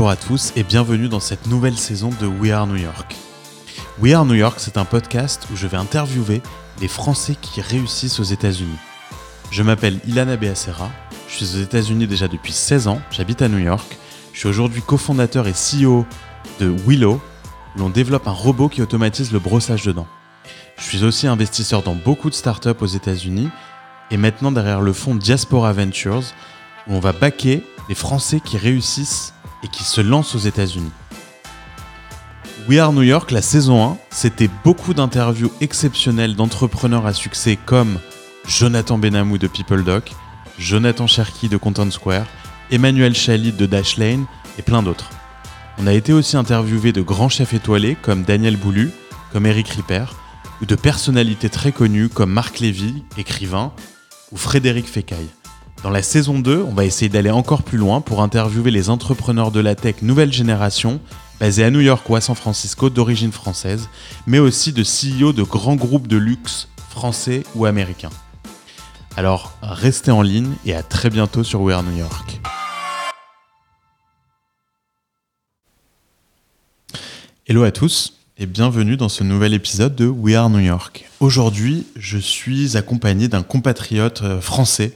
Bonjour à tous et bienvenue dans cette nouvelle saison de We Are New York. We Are New York, c'est un podcast où je vais interviewer les Français qui réussissent aux États-Unis. Je m'appelle Ilana Beacera, je suis aux États-Unis déjà depuis 16 ans, j'habite à New York. Je suis aujourd'hui cofondateur et CEO de Willow, où l'on développe un robot qui automatise le brossage de dents. Je suis aussi investisseur dans beaucoup de startups aux États-Unis et maintenant derrière le fonds Diaspora Ventures, où on va baquer les Français qui réussissent et qui se lancent aux États-Unis. We Are New York, la saison 1, c'était beaucoup d'interviews exceptionnelles d'entrepreneurs à succès comme Jonathan Benamou de PeopleDoc, Jonathan Cherky de Content Square, Emmanuel Chalit de Dashlane et plein d'autres. On a été aussi interviewé de grands chefs étoilés comme Daniel Boulu, comme Eric Ripper, ou de personnalités très connues comme Marc Lévy, écrivain, ou Frédéric Fécaille. Dans la saison 2, on va essayer d'aller encore plus loin pour interviewer les entrepreneurs de la tech nouvelle génération, basés à New York ou à San Francisco d'origine française, mais aussi de CEO de grands groupes de luxe français ou américains. Alors, restez en ligne et à très bientôt sur We Are New York. Hello à tous et bienvenue dans ce nouvel épisode de We Are New York. Aujourd'hui, je suis accompagné d'un compatriote euh, français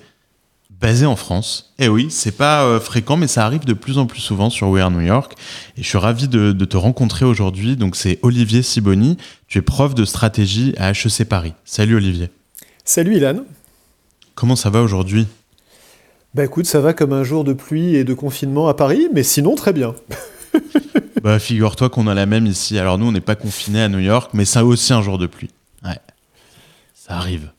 basé en France. Eh oui, c'est pas euh, fréquent, mais ça arrive de plus en plus souvent sur We Are New York. Et je suis ravi de, de te rencontrer aujourd'hui. Donc, c'est Olivier Siboni. Tu es prof de stratégie à HEC Paris. Salut Olivier. Salut Ilan. Comment ça va aujourd'hui? Bah écoute, ça va comme un jour de pluie et de confinement à Paris, mais sinon très bien. bah figure-toi qu'on a la même ici. Alors nous, on n'est pas confinés à New York, mais ça a aussi un jour de pluie. Ouais. Ça arrive.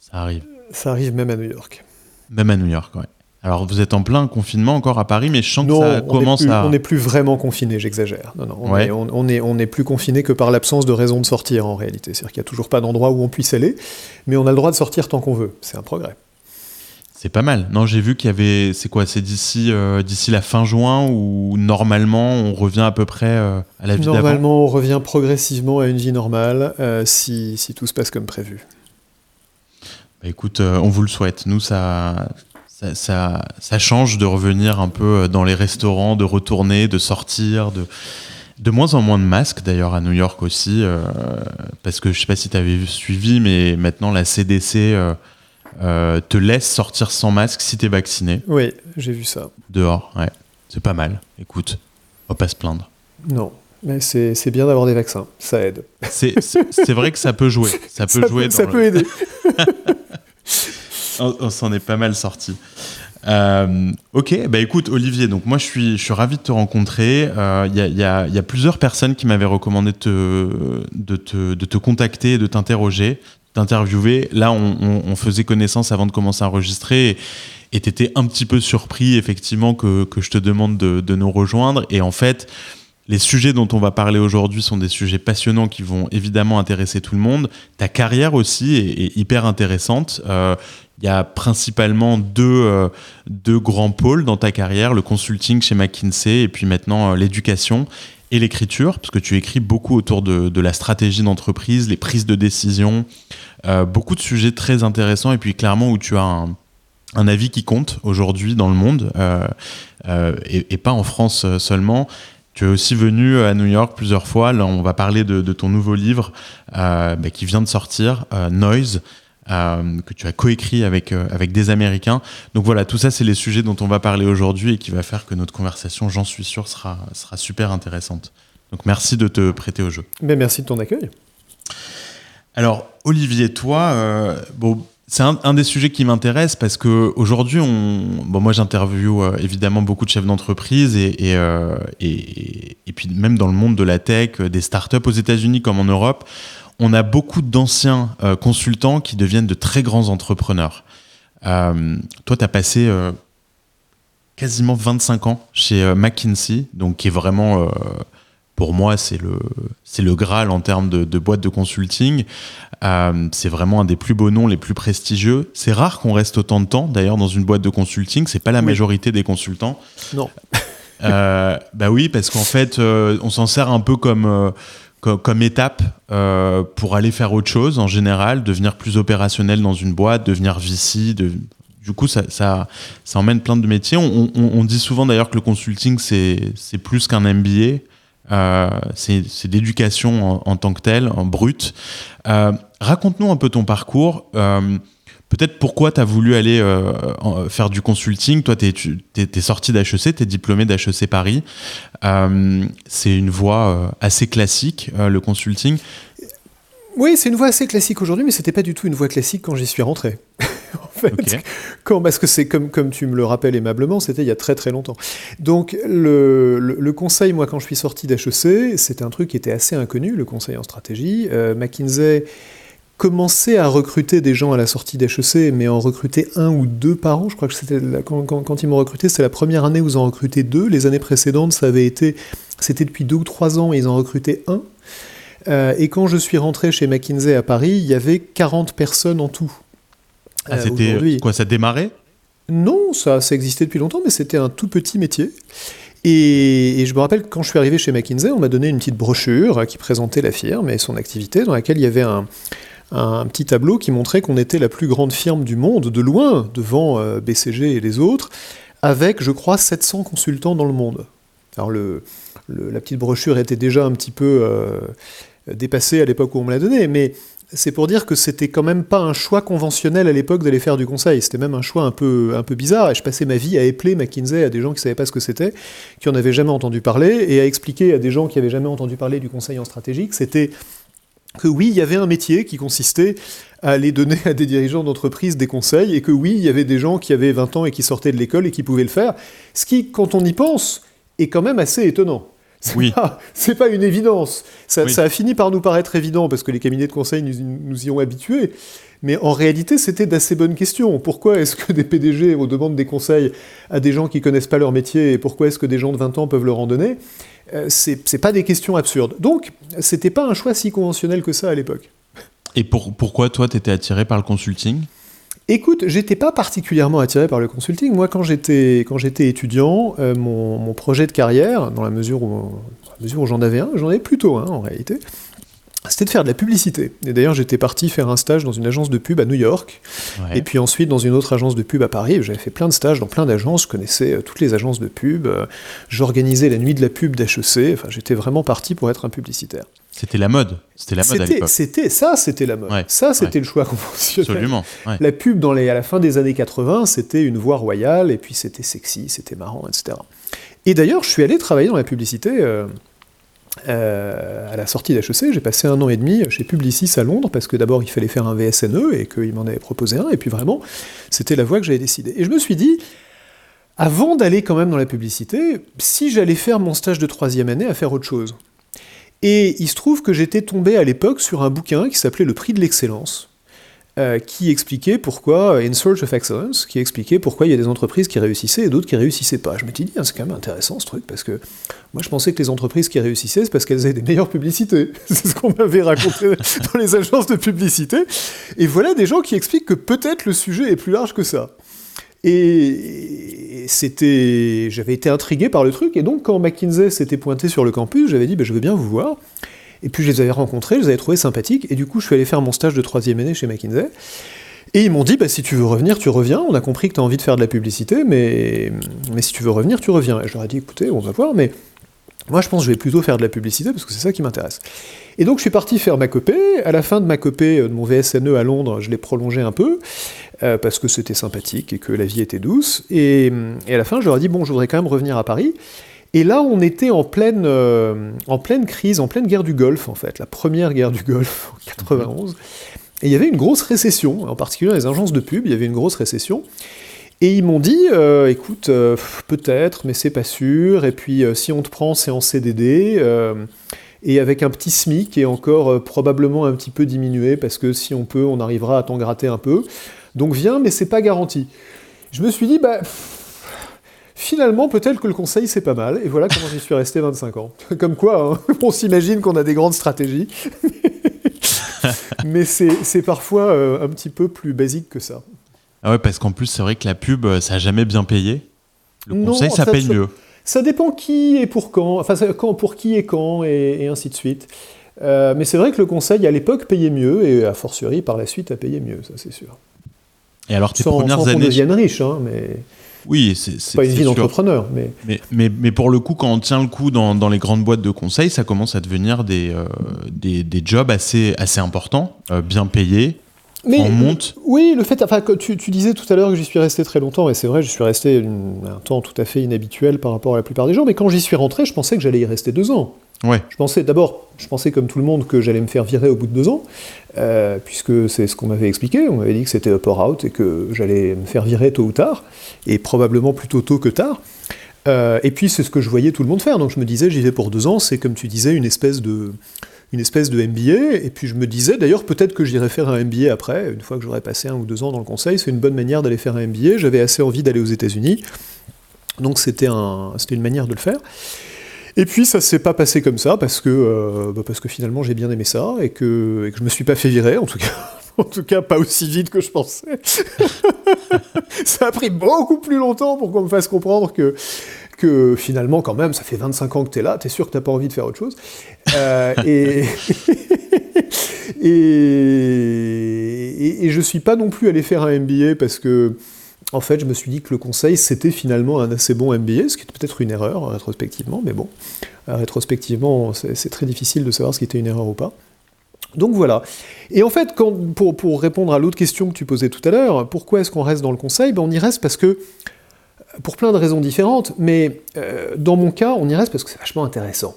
Ça arrive. Ça arrive même à New York. Même à New York, ouais. Alors vous êtes en plein confinement encore à Paris, mais je sens que ça commence plus, à. On n'est plus vraiment confiné, j'exagère. Non, non, on, Ouais. est, on, on est, on est plus confiné que par l'absence de raison de sortir en réalité. C'est-à-dire qu'il n'y a toujours pas d'endroit où on puisse aller, mais on a le droit de sortir tant qu'on veut. C'est un progrès. C'est pas mal. Non, j'ai vu qu'il y avait. C'est quoi C'est d'ici euh, d'ici la fin juin où normalement on revient à peu près euh, à la vie Normalement, on revient progressivement à une vie normale euh, si, si tout se passe comme prévu. Écoute, euh, on vous le souhaite. Nous, ça, ça, ça, ça change de revenir un peu euh, dans les restaurants, de retourner, de sortir, de, de moins en moins de masques d'ailleurs à New York aussi, euh, parce que je sais pas si tu avais suivi, mais maintenant la CDC euh, euh, te laisse sortir sans masque si tu es vacciné Oui, j'ai vu ça. dehors. Ouais, c'est pas mal. Écoute, on va pas se plaindre. Non, mais c'est bien d'avoir des vaccins. Ça aide. C'est vrai que ça peut jouer. Ça peut ça jouer. peut, dans ça le- peut aider. On, s'en est pas mal sorti. Euh, ok, bah écoute Olivier, donc moi je suis, je suis ravi de te rencontrer. Il y, a, y a- y a plusieurs personnes qui m'avaient recommandé te, de, te, de te contacter, de t'interroger, d'interviewer. Là, on, faisait connaissance avant de commencer à enregistrer et tu étais un petit peu surpris effectivement que, que je te demande de, de nous rejoindre. Et en fait, les sujets dont on va parler aujourd'hui sont des sujets passionnants qui vont évidemment intéresser tout le monde. Ta carrière aussi est, hyper intéressante. Euh, il y a principalement deux, euh, deux grands pôles dans ta carrière, le consulting chez McKinsey et puis maintenant euh, l'éducation et l'écriture, parce que tu écris beaucoup autour de, la stratégie d'entreprise, les prises de décision, euh, beaucoup de sujets très intéressants et puis clairement où tu as un, avis qui compte aujourd'hui dans le monde euh, euh, et, pas en France euh, seulement. Tu es aussi venu à New York plusieurs fois. Là, on va parler de, de ton nouveau livre euh, bah, qui vient de sortir, euh, Noise, euh, que tu as coécrit avec, euh, avec des Américains. Donc voilà, tout ça, c'est les sujets dont on va parler aujourd'hui et qui va faire que notre conversation, j'en suis sûr, sera, sera super intéressante. Donc merci de te prêter au jeu. Mais merci de ton accueil. Alors, Olivier, toi, euh, bon, c'est un, des sujets qui m'intéresse parce que aujourd'hui, moi, j'interviewe euh, évidemment beaucoup de chefs d'entreprise euh, et, puis même dans le monde de la tech, euh, des startups aux États-Unis comme en Europe, on a beaucoup d'anciens consultants qui deviennent de très grands entrepreneurs. Toi, tu as passé quasiment 25 ans chez McKinsey, donc qui est vraiment, pour moi, c'est le, c'est le Graal en termes de, de boîte de consulting. Euh, c'est vraiment un des plus beaux noms, les plus prestigieux. C'est rare qu'on reste autant de temps, d'ailleurs, dans une boîte de consulting. C'est pas la Oui. majorité des consultants. Non. Euh, bah oui, parce qu'en fait, euh, on s'en sert un peu comme, euh, co- comme, étape pour aller faire autre chose en général, devenir plus opérationnel dans une boîte, devenir VC, de, du coup, ça, ça, ça, emmène plein de métiers. On, on, dit souvent d'ailleurs que le consulting, c'est plus qu'un MBA. Euh, c'est l'éducation en, tant que telle, en brut. Euh, Raconte-nous un peu ton parcours. Euh, Peut-être pourquoi tu as voulu aller faire du consulting. Toi, tu es, sorti d'HEC, tu es diplômé d'HEC Paris. C'est une voie assez classique, le consulting. Oui, c'est une voie assez classique aujourd'hui, mais c'était pas du tout une voie classique quand j'y suis rentré. en fait, quand, parce que c'est comme, comme tu me le rappelles aimablement, c'était il y a très très longtemps. Donc le, le, conseil, moi, quand je suis sorti d'HEC, c'était un truc qui était assez inconnu, le conseil en stratégie. McKinsey commençait à recruter des gens à la sortie d'HEC, mais en recruter un ou deux par an. Je crois que c'était quand, quand, ils m'ont recruté, c'était la première année où ils en recrutaient deux. Les années précédentes, ça avait été, c'était depuis deux ou trois ans, ils en recrutaient un. Euh, et quand je suis rentré chez McKinsey à Paris, il y avait 40 personnes en tout. Ah, c'était quoi Ça démarrait? Non, ça, ça existait depuis longtemps, mais c'était un tout petit métier. Et, et, je me rappelle quand je suis arrivé chez McKinsey, on m'a donné une petite brochure qui présentait la firme et son activité, dans laquelle il y avait un, un petit tableau qui montrait qu'on était la plus grande firme du monde, de loin, devant euh, BCG et les autres, avec, je crois, 700 consultants dans le monde. Alors le, la petite brochure était déjà un petit peu euh, dépassée à l'époque où on me l'a donnée, mais c'est pour dire que c'était quand même pas un choix conventionnel à l'époque d'aller faire du conseil. C'était même un choix un peu, un peu bizarre. Et je passais ma vie à épeler McKinsey à des gens qui savaient pas ce que c'était, qui en avaient jamais entendu parler, et à expliquer à des gens qui avaient jamais entendu parler du conseil en stratégique. C'était que oui, il y avait un métier qui consistait à aller donner à des dirigeants d'entreprise des conseils, et que oui, il y avait des gens qui avaient 20 ans et qui sortaient de l'école et qui pouvaient le faire, ce qui, quand on y pense, est quand même assez étonnant. C'est oui. pas, pas, une évidence. Ça, a fini par nous paraître évident parce que les cabinets de conseil nous, nous y ont habitués. Mais en réalité, c'était d'assez bonnes questions. Pourquoi est-ce que des PDG demandent des conseils à des gens qui connaissent pas leur métier et pourquoi est-ce que des gens de 20 ans peuvent leur en donner euh, c'est pas des questions absurdes. Donc, c'était pas un choix si conventionnel que ça à l'époque. Et pourquoi toi, tu étais attiré par le consulting? Écoute, j'étais pas particulièrement attiré par le consulting. Moi, quand j'étais quand j'étais étudiant, euh, mon, projet de carrière, dans la mesure où, mesure où j'en avais un, j'en avais plutôt un en réalité, c'était de faire de la publicité. Et d'ailleurs, j'étais parti faire un stage dans une agence de pub à New York, et puis ensuite dans une autre agence de pub à Paris. J'avais fait plein de stages dans plein d'agences, je connaissais euh, toutes les agences de pub, euh, j'organisais la nuit de la pub d'HEC, enfin, j'étais vraiment parti pour être un publicitaire. C'était la mode, c'était la mode à l'époque. C'était ça, c'était la mode. ça, c'était le choix conventionnel. Absolument. La pub dans les, à la fin des années 80, c'était une voix royale, et puis c'était sexy, c'était marrant, etc. Et d'ailleurs, je suis allé travailler dans la publicité. Euh, euh, à la sortie d'HEC, j'ai passé un an et demi chez Publicis à Londres, parce que d'abord il fallait faire un VSNE et qu'il m'en avait proposé un, et puis vraiment, c'était la voie que j'avais décidé. Et je me suis dit, avant d'aller quand même dans la publicité, si j'allais faire mon stage de troisième année à faire autre chose. Et il se trouve que j'étais tombé à l'époque sur un bouquin qui s'appelait Le prix de l'excellence, euh, qui expliquait pourquoi, In Search of Excellence, qui expliquait pourquoi il y a des entreprises qui réussissaient et d'autres qui réussissaient pas. Je me suis dit, ah, c'est quand même intéressant ce truc, parce que moi je pensais que les entreprises qui réussissaient, c'est parce qu'elles avaient des meilleures publicités. c'est ce qu'on m'avait raconté dans les agences de publicité. Et voilà des gens qui expliquent que peut-être le sujet est plus large que ça. Et c'était, j'avais été intrigué par le truc, et donc quand McKinsey s'était pointé sur le campus, j'avais dit, ben, je veux bien vous voir. Et puis je les avais rencontrés, je les avais trouvés sympathiques, et du coup je suis allé faire mon stage de troisième année chez McKinsey. Et ils m'ont dit, bah, si tu veux revenir, tu reviens. On a compris que tu as envie de faire de la publicité, mais, mais si tu veux revenir, tu reviens. Et je leur ai dit, écoutez, on va voir, mais moi je pense que je vais plutôt faire de la publicité parce que c'est ça qui m'intéresse. Et donc je suis parti faire ma copée. À la fin de ma copée euh, de mon VSNE à Londres, je l'ai prolongé un peu euh, parce que c'était sympathique et que la vie était douce. Et, et, à la fin, je leur ai dit, bon, je voudrais quand même revenir à Paris. Et là, on était en pleine, euh, en pleine crise, en pleine guerre du Golfe, en fait, la première guerre du Golfe en 91. Et il y avait une grosse récession, en particulier dans les agences de pub, il y avait une grosse récession. Et ils m'ont dit, euh, écoute, euh, peut-être, mais c'est pas sûr, et puis si on te prend, c'est en CDD, et avec un petit SMIC, et encore probablement un petit peu diminué, parce que si on peut, on arrivera à t'en gratter un peu. Donc viens, mais c'est pas garanti. Je me suis dit, bah Finalement, peut-être que le conseil, c'est pas mal. Et voilà comment j'y suis resté 25 ans. Comme quoi, hein, on s'imagine qu'on a des grandes stratégies. Mais c'est parfois euh, un petit peu plus basique que ça. Ah ouais, parce qu'en plus, c'est vrai que la pub, euh, ça n'a jamais bien payé. Le conseil, ça, paye mieux. Ça dépend qui et pour quand. Enfin, quand, pour qui et quand, et, ainsi de suite. Euh, mais c'est vrai que le conseil, à l'époque, payait mieux, et a fortiori, par la suite, a payé mieux, ça c'est sûr. Et alors tes sans, premières sans années. devienne riche, hein, mais Oui, c'est pas une vie d'entrepreneur. Mais Mais, mais, mais pour le coup, quand on tient le coup dans, dans les grandes boîtes de conseil, ça commence à devenir des, euh, des, des jobs assez, assez importants, euh, bien payés. Mais On monte. Oui, le fait, enfin, tu, tu disais tout à l'heure que j'y suis resté très longtemps, et c'est vrai, j'y suis resté une- un temps tout à fait inhabituel par rapport à la plupart des gens, mais quand j'y suis rentré, je pensais que j'allais y rester deux ans. Ouais. Je pensais, d'abord, je pensais comme tout le monde que j'allais me faire virer au bout de deux ans, euh, puisque c'est ce qu'on m'avait expliqué, on m'avait dit que c'était up or out, et que j'allais me faire virer tôt ou tard, et probablement plutôt tôt que tard. Euh, et puis c'est ce que je voyais tout le monde faire, donc je me disais j'y vais pour deux ans, c'est comme tu disais une espèce de une espèce de MBA, et puis je me disais d'ailleurs peut-être que j'irai faire un MBA après, une fois que j'aurai passé un ou deux ans dans le conseil, c'est une bonne manière d'aller faire un MBA, j'avais assez envie d'aller aux États-Unis, donc c'était un, une manière de le faire. Et puis ça s'est pas passé comme ça, parce que, euh, bah, parce que finalement j'ai bien aimé ça, et que, et que je me suis pas fait virer, en tout cas. En tout cas, pas aussi vite que je pensais. ça a pris beaucoup plus longtemps pour qu'on me fasse comprendre que, que finalement, quand même, ça fait 25 ans que tu es là, tu es sûr que tu pas envie de faire autre chose. Euh, et, et, et, et je suis pas non plus allé faire un MBA parce que, en fait, je me suis dit que le conseil, c'était finalement un assez bon MBA, ce qui était peut-être une erreur, rétrospectivement, mais bon, euh, rétrospectivement, c'est très difficile de savoir ce qui était une erreur ou pas. Donc voilà. Et en fait, pour, répondre à l'autre question que tu posais tout à l'heure, pourquoi est-ce qu'on reste dans le conseil? Ben On y reste parce que, pour plein de raisons différentes, mais euh, dans mon cas, on y reste parce que c'est vachement intéressant.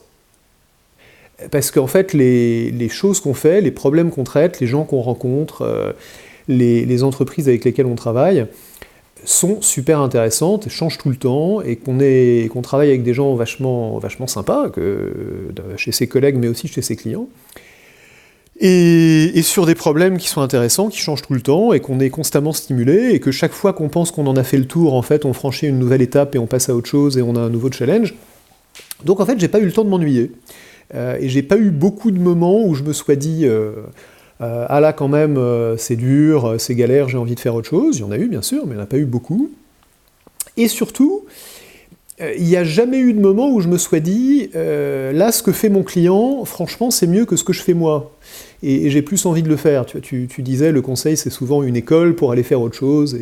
Parce qu'en fait, les, choses qu'on fait, les problèmes qu'on traite, les gens qu'on rencontre, euh, les entreprises avec lesquelles on travaille, sont super intéressantes, changent tout le temps, et qu'on qu'on travaille avec des gens vachement, vachement sympas, que, chez ses collègues, mais aussi chez ses clients. Et, et sur des problèmes qui sont intéressants, qui changent tout le temps, et qu'on est constamment stimulé, et que chaque fois qu'on pense qu'on en a fait le tour, en fait, on franchit une nouvelle étape et on passe à autre chose et on a un nouveau challenge. Donc en fait, j'ai pas eu le temps de m'ennuyer. Euh, et j'ai pas eu beaucoup de moments où je me sois dit euh, euh, ah là quand même euh, c'est dur, euh, c'est galère, j'ai envie de faire autre chose. Il y en a eu bien sûr, mais il n'y en a pas eu beaucoup. Et surtout, il n'y a jamais eu de moment où je me sois dit là ce que fait mon client, franchement c'est mieux que ce que je fais moi. Et, j'ai plus envie de le faire. Tu, disais le conseil c'est souvent une école pour aller faire autre chose.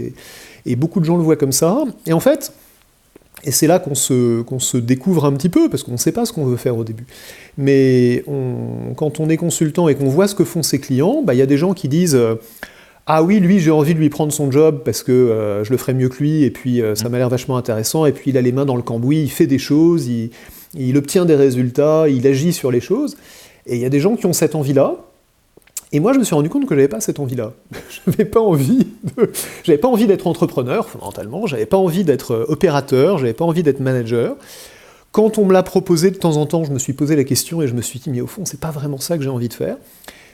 Et beaucoup de gens le voient comme ça. Et en fait, et c'est là qu'on se, découvre un petit peu, parce qu'on ne sait pas ce qu'on veut faire au début. Mais quand on est consultant et qu'on voit ce que font ses clients, bah, il y a des gens qui disent euh, Ah oui, lui, j'ai envie de lui prendre son job parce que euh, je le ferai mieux que lui, et puis euh, ça m'a l'air vachement intéressant, et puis il a les mains dans le cambouis, il fait des choses, il, il obtient des résultats, il agit sur les choses. Et il y a des gens qui ont cette envie-là. Et moi, je me suis rendu compte que j'avais pas cette envie-là. j'avais pas envie pas envie d'être entrepreneur fondamentalement. J'avais pas envie d'être euh, opérateur. J'avais pas envie d'être manager. Quand on me l'a proposé de temps en temps, je me suis posé la question et je me suis dit, mais au fond, c'est pas vraiment ça que j'ai envie de faire.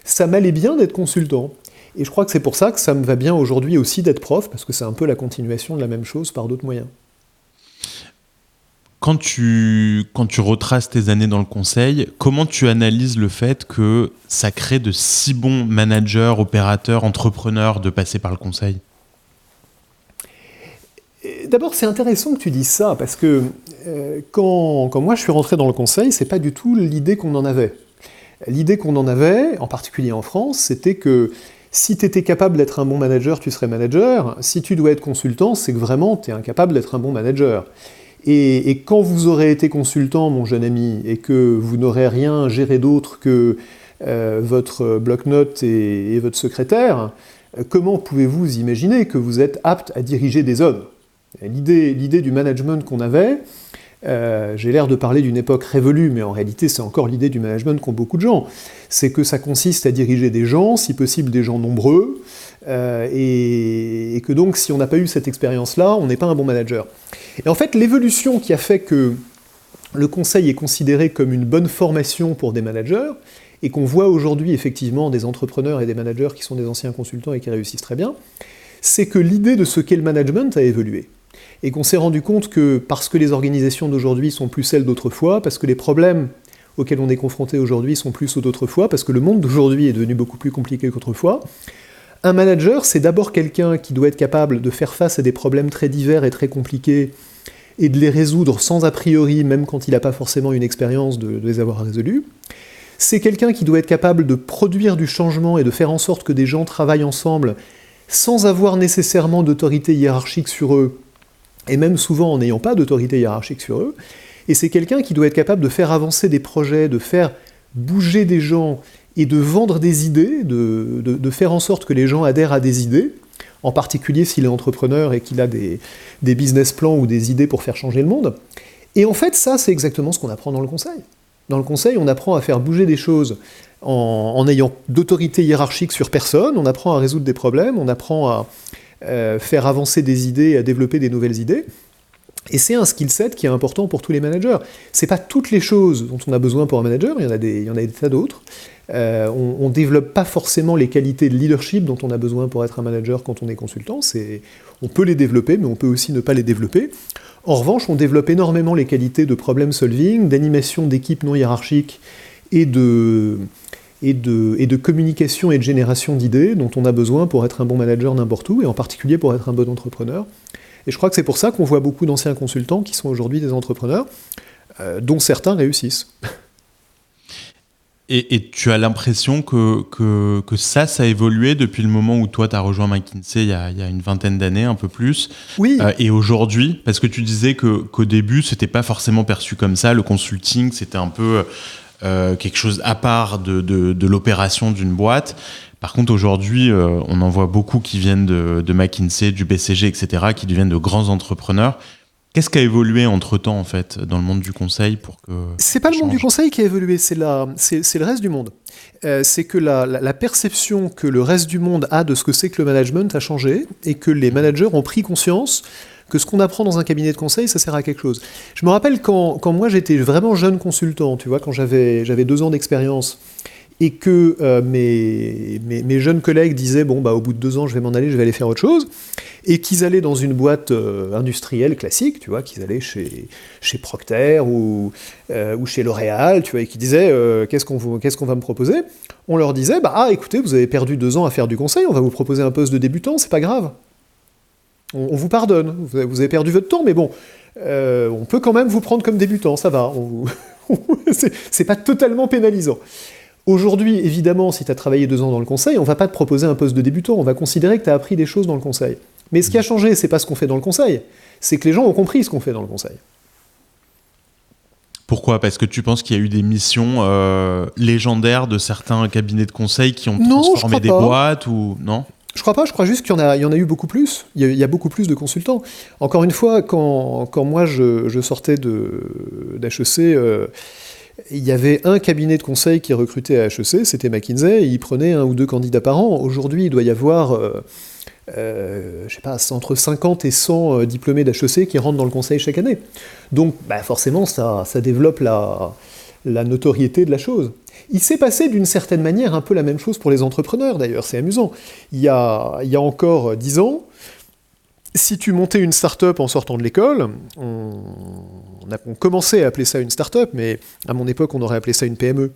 Ça m'allait bien d'être consultant. Et je crois que c'est pour ça que ça me va bien aujourd'hui aussi d'être prof, parce que c'est un peu la continuation de la même chose par d'autres moyens. Quand tu, quand tu retraces tes années dans le conseil, comment tu analyses le fait que ça crée de si bons managers, opérateurs, entrepreneurs de passer par le conseil? D'abord, c'est intéressant que tu dises ça, parce que euh, quand, quand moi je suis rentré dans le conseil, c'est pas du tout l'idée qu'on en avait. L'idée qu'on en avait, en particulier en France, c'était que si tu étais capable d'être un bon manager, tu serais manager. Si tu dois être consultant, c'est que vraiment tu es incapable d'être un bon manager. Et, quand vous aurez été consultant, mon jeune ami, et que vous n'aurez rien géré d'autre que euh, votre bloc-notes et, votre secrétaire, euh, comment pouvez-vous imaginer que vous êtes apte à diriger des hommes? L'idée du management qu'on avait, euh, j'ai l'air de parler d'une époque révolue, mais en réalité c'est encore l'idée du management qu'ont beaucoup de gens, c'est que ça consiste à diriger des gens, si possible des gens nombreux, et que donc si on n'a pas eu cette expérience-là, on n'est pas un bon manager. Et en fait, l'évolution qui a fait que le conseil est considéré comme une bonne formation pour des managers, et qu'on voit aujourd'hui effectivement des entrepreneurs et des managers qui sont des anciens consultants et qui réussissent très bien, c'est que l'idée de ce qu'est le management a évolué. Et qu'on s'est rendu compte que parce que les organisations d'aujourd'hui sont plus celles d'autrefois, parce que les problèmes auxquels on est confronté aujourd'hui sont plus ceux d'autrefois, parce que le monde d'aujourd'hui est devenu beaucoup plus compliqué qu'autrefois, un manager, c'est d'abord quelqu'un qui doit être capable de faire face à des problèmes très divers et très compliqués et de les résoudre sans a priori, même quand il n'a pas forcément une expérience de, les avoir résolus. C'est quelqu'un qui doit être capable de produire du changement et de faire en sorte que des gens travaillent ensemble sans avoir nécessairement d'autorité hiérarchique sur eux, et même souvent en n'ayant pas d'autorité hiérarchique sur eux. Et c'est quelqu'un qui doit être capable de faire avancer des projets, de faire bouger des gens et de vendre des idées, de, faire en sorte que les gens adhèrent à des idées, en particulier s'il est entrepreneur et qu'il a des, des business plans ou des idées pour faire changer le monde. Et en fait, ça, c'est exactement ce qu'on apprend dans le conseil. Dans le conseil, on apprend à faire bouger des choses en, ayant d'autorité hiérarchique sur personne, on apprend à résoudre des problèmes, on apprend à euh, faire avancer des idées, à développer des nouvelles idées. Et c'est un skill set qui est important pour tous les managers. C'est pas toutes les choses dont on a besoin pour un manager, il y en a des, il y en a des tas d'autres. Euh, on ne développe pas forcément les qualités de leadership dont on a besoin pour être un manager quand on est consultant. On peut les développer, mais on peut aussi ne pas les développer. En revanche, on développe énormément les qualités de problem solving, d'animation d'équipes non hiérarchiques et de, communication et de génération d'idées dont on a besoin pour être un bon manager n'importe où, et en particulier pour être un bon entrepreneur. Et je crois que c'est pour ça qu'on voit beaucoup d'anciens consultants qui sont aujourd'hui des entrepreneurs, euh, dont certains réussissent. Et, tu as l'impression que, que, ça, ça a évolué depuis le moment où toi, tu as rejoint McKinsey il y, a, il y a une vingtaine d'années, un peu plus? Oui. Euh, et aujourd'hui, parce que tu disais qu'au début, c'était pas forcément perçu comme ça. Le consulting, c'était un peu euh, quelque chose à part de, de, l'opération d'une boîte. Par contre, aujourd'hui, euh, on en voit beaucoup qui viennent de, de McKinsey, du BCG, etc., qui deviennent de grands entrepreneurs. Qu'est-ce qui a évolué entre temps en fait dans le monde du conseil pour que C'est pas le monde du conseil qui a évolué, c'est la, c'est, le reste du monde. Euh, c'est que la, la, perception que le reste du monde a de ce que c'est que le management a changé et que les managers ont pris conscience que ce qu'on apprend dans un cabinet de conseil, ça sert à quelque chose. Je me rappelle quand, quand moi j'étais vraiment jeune consultant, tu vois, quand j'avais, j'avais deux ans d'expérience et que euh, mes, jeunes collègues disaient bon bah au bout de deux ans je vais m'en aller, je vais aller faire autre chose, et qu'ils allaient dans une boîte euh, industrielle classique, tu vois, qu'ils allaient chez, Procter ou, euh, ou chez L'Oréal, tu vois, et qu'ils disaient qu'est-ce qu'on qu'est-ce qu'on va me proposer? On leur disait bah ah écoutez vous avez perdu deux ans à faire du conseil, on va vous proposer un poste de débutant, c'est pas grave, on, vous pardonne, vous avez, perdu votre temps, mais bon on peut quand même vous prendre comme débutant, ça va, c'est pas totalement pénalisant. Aujourd'hui, évidemment, si tu as travaillé deux ans dans le conseil, on va pas te proposer un poste de débutant, on va considérer que tu as appris des choses dans le conseil. Mais ce qui a changé, c'est pas ce qu'on fait dans le conseil, c'est que les gens ont compris ce qu'on fait dans le conseil. Pourquoi? Parce que tu penses qu'il y a eu des missions euh, légendaires de certains cabinets de conseil qui ont transformé des boîtes ou non? Je crois pas, je crois juste qu'il y, en a, y en a eu beaucoup plus. Il y, a, beaucoup plus de consultants. Encore une fois, quand, moi je, sortais d'HEC, euh, il y avait un cabinet de conseil qui recrutait à HEC, c'était McKinsey, et il prenait un ou deux candidats par an. Aujourd'hui, il doit y avoir, euh, euh, sais pas, entre 50 et 100 euh, diplômés d'HEC qui rentrent dans le conseil chaque année. Donc, bah, forcément, ça, développe la, notoriété de la chose. Il s'est passé d'une certaine manière un peu la même chose pour les entrepreneurs, d'ailleurs, c'est amusant. Il y, a, il y a encore 10 ans, si tu montais une start-up en sortant de l'école, on, a commencé à appeler ça une start-up, mais à mon époque, on aurait appelé ça une PME,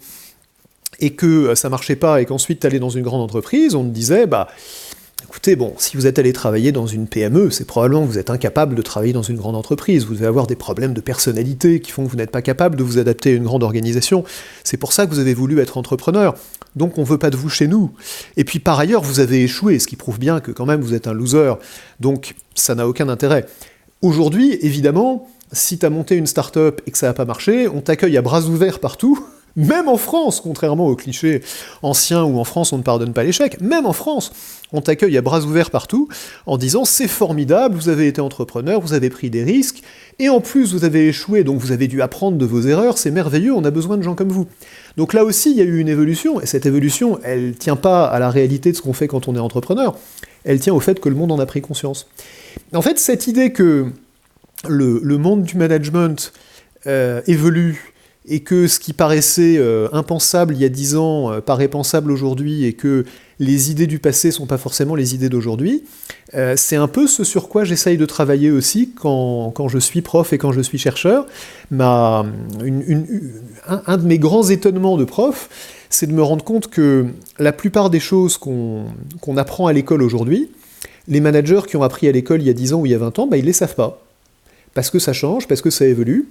et que ça marchait pas, et qu'ensuite tu allais dans une grande entreprise, on te disait, bah, Écoutez, bon, si vous êtes allé travailler dans une PME, c'est probablement que vous êtes incapable de travailler dans une grande entreprise. Vous devez avoir des problèmes de personnalité qui font que vous n'êtes pas capable de vous adapter à une grande organisation. C'est pour ça que vous avez voulu être entrepreneur. Donc on ne veut pas de vous chez nous. Et puis par ailleurs, vous avez échoué, ce qui prouve bien que quand même vous êtes un loser. Donc ça n'a aucun intérêt. Aujourd'hui, évidemment, si tu as monté une start-up et que ça n'a pas marché, on t'accueille à bras ouverts partout même en France, contrairement aux clichés anciens où en France on ne pardonne pas l'échec, même en France, on t'accueille à bras ouverts partout en disant c'est formidable, vous avez été entrepreneur, vous avez pris des risques, et en plus vous avez échoué, donc vous avez dû apprendre de vos erreurs, c'est merveilleux, on a besoin de gens comme vous. Donc là aussi, il y a eu une évolution, et cette évolution, elle tient pas à la réalité de ce qu'on fait quand on est entrepreneur, elle tient au fait que le monde en a pris conscience. En fait, cette idée que le, monde du management euh, évolue, et que ce qui paraissait euh, impensable il y a dix ans euh, paraît pensable aujourd'hui, et que les idées du passé sont pas forcément les idées d'aujourd'hui, euh, c'est un peu ce sur quoi j'essaye de travailler aussi quand, quand, je suis prof et quand je suis chercheur. Un, de mes grands étonnements de prof, c'est de me rendre compte que la plupart des choses qu'on apprend à l'école aujourd'hui, les managers qui ont appris à l'école il y a 10 ans ou il y a 20 ans, bah, ils ne les savent pas. Parce que ça change, parce que ça évolue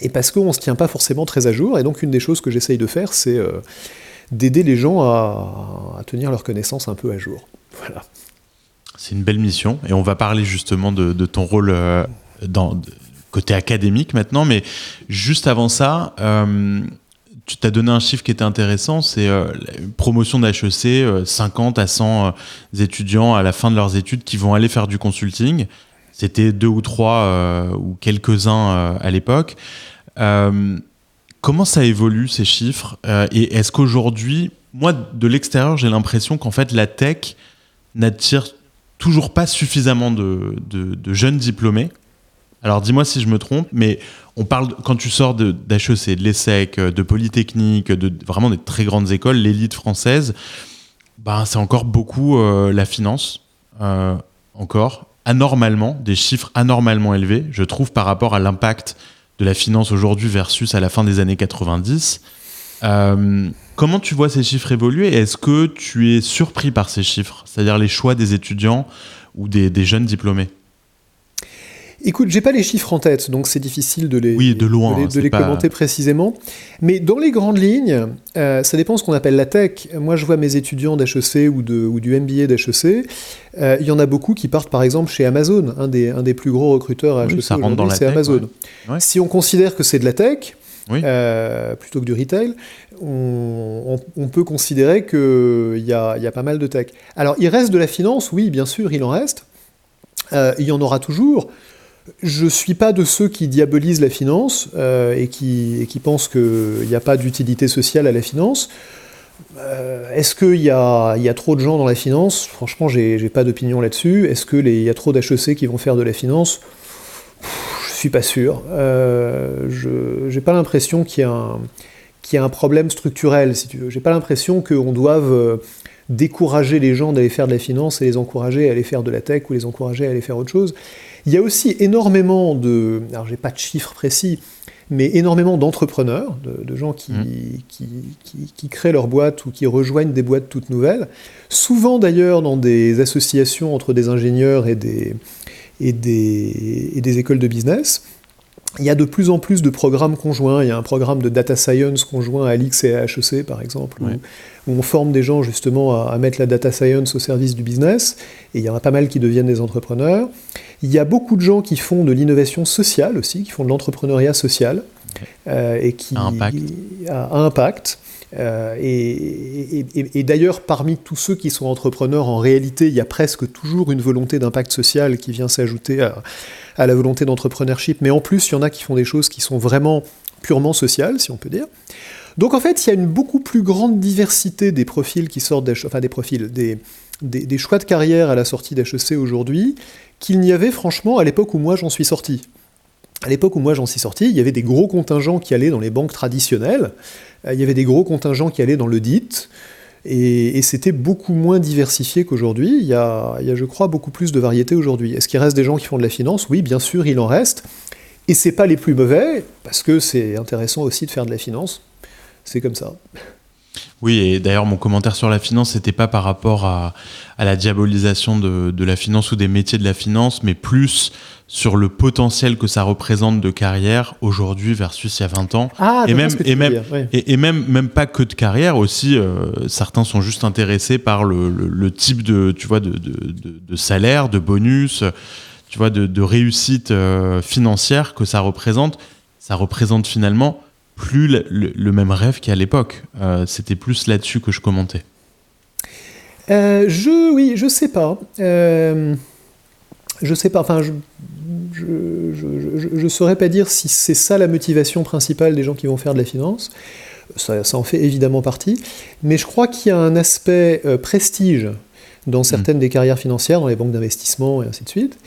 et parce qu'on ne se tient pas forcément très à jour. Et donc une des choses que j'essaye de faire, c'est euh, d'aider les gens à, tenir leurs connaissances un peu à jour. Voilà. C'est une belle mission et on va parler justement de, ton rôle dans, côté académique maintenant, mais juste avant ça, tu t'as donné un chiffre qui était intéressant, c'est la promotion d'HEC, 50 à 100 étudiants à la fin de leurs études qui vont aller faire du consulting. C'était deux ou trois ou quelques-uns à l'époque. Comment ça évolue ces chiffres euh, Et est-ce qu'aujourd'hui, moi de l'extérieur, j'ai l'impression qu'en fait la tech n'attire toujours pas suffisamment de, jeunes diplômés? Alors dis-moi si je me trompe, mais on parle quand tu sors d'HEC, de, l'ESSEC, de Polytechnique, de vraiment des très grandes écoles, l'élite française, ben, c'est encore beaucoup euh, la finance, euh, encore anormalement, des chiffres anormalement élevés, je trouve, par rapport à l'impact de la finance aujourd'hui versus à la fin des années 90. Euh, comment tu vois ces chiffres évoluer Est-ce que tu es surpris par ces chiffres, c'est-à-dire les choix des étudiants ou des jeunes diplômés? Écoute, j'ai pas les chiffres en tête, donc c'est difficile de les, de loin, de les, commenter précisément. Mais dans les grandes lignes, euh, ça dépend de ce qu'on appelle la tech. Moi, je vois mes étudiants d'HEC ou, ou du MBA d'HEC. Euh, il y en a beaucoup qui partent par exemple chez Amazon, un des, un des plus gros recruteurs à HEC aujourd'hui, c'est Amazon. Si on considère que c'est de la tech, euh, plutôt que du retail, on, peut considérer qu'il y a, y a pas mal de tech. Alors, il reste de la finance, oui, bien sûr, il en reste. il y en aura toujours. Je ne suis pas de ceux qui diabolisent la finance euh, et, qui, pensent qu'il n'y a pas d'utilité sociale à la finance. Euh, est-ce qu'il y, a, trop de gens dans la finance? Franchement, j'ai pas d'opinion là-dessus. Est-ce qu'il y a trop d'HEC qui vont faire de la finance? Je ne suis pas sûr. Euh, je n'ai pas l'impression qu'il y, y, a un problème structurel, si tu. J'ai pas l'impression qu'on doive décourager les gens d'aller faire de la finance et les encourager à aller faire de la tech ou les encourager à aller faire autre chose. Il y a aussi énormément de, alors j'ai pas de chiffres précis, mais énormément d'entrepreneurs, de, gens mmh. qui, qui, créent leur boîte ou qui rejoignent des boîtes toutes nouvelles, souvent d'ailleurs dans des associations entre des ingénieurs et des, et des, et des écoles de business. Il y a de plus en plus de programmes conjoints. Il y a un programme de data science conjoint à Alix et à HEC, par exemple, où, on forme des gens justement à, mettre la data science au service du business. Et il y en a pas mal qui deviennent des entrepreneurs. Il y a beaucoup de gens qui font de l'innovation sociale aussi, qui font de l'entrepreneuriat social. Euh, et qui a impact. Impact. Euh, et, d'ailleurs, parmi tous ceux qui sont entrepreneurs, en réalité, il y a presque toujours une volonté d'impact social qui vient s'ajouter à, la volonté d'entrepreneurship, mais en plus, il y en a qui font des choses qui sont vraiment purement sociales, si on peut dire. Donc en fait, il y a une beaucoup plus grande diversité des profils qui sortent, enfin des profils, des, des, choix de carrière à la sortie d'HEC aujourd'hui, qu'il n'y avait franchement à l'époque où moi j'en suis sorti. À l'époque où moi j'en suis sorti, il y avait des gros contingents qui allaient dans les banques traditionnelles, euh, il y avait des gros contingents qui allaient dans le DIT, et, c'était beaucoup moins diversifié qu'aujourd'hui. Il, y a, je crois, beaucoup plus de variété aujourd'hui. Est-ce qu'il reste des gens qui font de la finance? Oui, bien sûr, il en reste. Et c'est pas les plus mauvais, parce que c'est intéressant aussi de faire de la finance. C'est comme ça. Oui, et d'ailleurs, mon commentaire sur la finance, n'était pas par rapport à, la diabolisation de, de, la finance ou des métiers de la finance, mais plus sur le potentiel que ça représente de carrière aujourd'hui versus il y a 20 ans. Ah, et même, et, même, et, même, même pas que de carrière aussi, euh, certains sont juste intéressés par le, le, type de, tu vois, de, de, de, salaire, de bonus, tu vois, de, réussite euh, financière que ça représente. Ça représente finalement plus le, même rêve qu'à l'époque. Euh, c'était plus là-dessus que je commentais. je, oui, je sais pas. je sais pas. Enfin, je, je ne saurais pas dire si c'est ça la motivation principale des gens qui vont faire de la finance. Ça, en fait évidemment partie. Mais je crois qu'il y a un aspect euh, prestige dans mm. certaines des carrières financières, dans les banques d'investissement et ainsi de suite,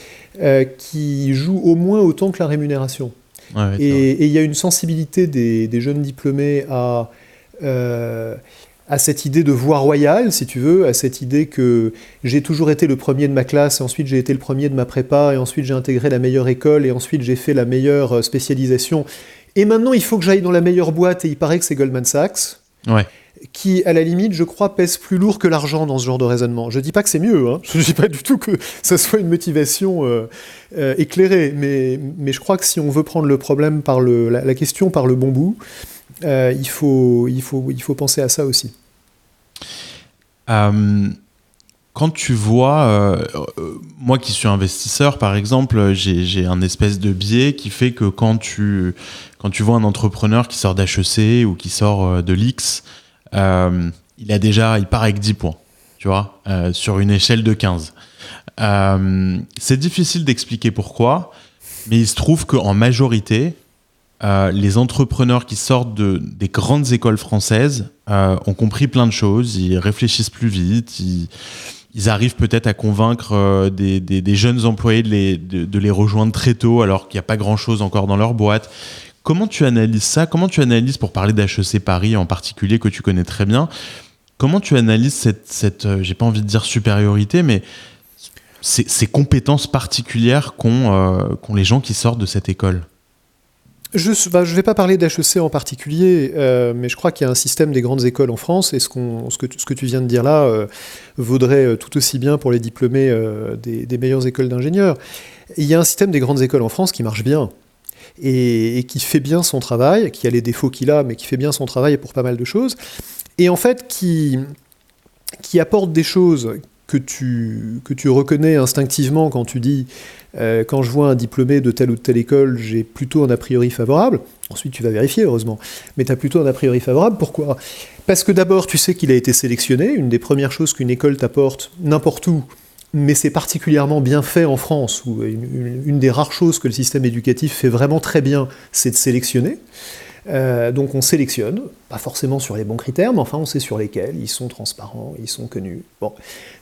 euh, qui joue au moins autant que la rémunération. Et il y a une sensibilité des, jeunes diplômés à euh, à cette idée de voie royale, si tu veux, à cette idée que j'ai toujours été le premier de ma classe, et ensuite j'ai été le premier de ma prépa, et ensuite j'ai intégré la meilleure école, et ensuite j'ai fait la meilleure euh, spécialisation. Et maintenant, il faut que j'aille dans la meilleure boîte, et il paraît que c'est Goldman Sachs. Ouais. Qui, à la limite, je crois, pèse plus lourd que l'argent dans ce genre de raisonnement. Je dis pas que c'est mieux, hein. je dis pas du tout que ça soit une motivation euh, euh, éclairée, mais, je crois que si on veut prendre le problème par le, la question par le bon bout, euh, il, faut, il, faut, il faut penser à ça aussi. Quand tu vois, moi qui suis investisseur par exemple, j'ai un espèce de biais qui fait que quand tu, quand tu vois un entrepreneur qui sort d'HEC ou qui sort de l'X, il a déjà, il part avec 10 points, tu vois, sur une échelle de 15. c'est difficile d'expliquer pourquoi, mais il se trouve qu'en majorité, euh, les entrepreneurs qui sortent de, des grandes écoles françaises euh, ont compris plein de choses, ils réfléchissent plus vite, ils, arrivent peut-être à convaincre euh, des, jeunes employés de les, de, les rejoindre très tôt alors qu'il n'y a pas grand-chose encore dans leur boîte. Comment tu analyses ça? Comment tu analyses, pour parler d'HEC Paris en particulier, que tu connais très bien, comment tu analyses cette, cette j'ai pas envie de dire supériorité, mais ces, ces compétences particulières qu'ont les gens qui sortent de cette école? Je ne bah, vais pas parler d'HEC en particulier, euh, mais je crois qu'il y a un système des grandes écoles en France, et ce, ce, que, ce que, tu viens de dire là euh, vaudrait euh, tout aussi bien pour les diplômés des, meilleures écoles d'ingénieurs. Il y a un système des grandes écoles en France qui marche bien, et, qui fait bien son travail, qui a les défauts qu'il a, mais qui fait bien son travail pour pas mal de choses, et en fait qui, apporte des choses que tu, que tu reconnais instinctivement quand tu dis euh, quand je vois un diplômé de telle ou telle école, j'ai plutôt un a priori favorable. Ensuite, tu vas vérifier, heureusement. Mais tu as plutôt un a priori favorable. Pourquoi? Parce que d'abord, tu sais qu'il a été sélectionné. Une des premières choses qu'une école t'apporte n'importe où, mais c'est particulièrement bien fait en France, où une, des rares choses que le système éducatif fait vraiment très bien, c'est de sélectionner. Euh, donc on sélectionne, pas forcément sur les bons critères, mais enfin on sait sur lesquels, ils sont transparents, ils sont connus.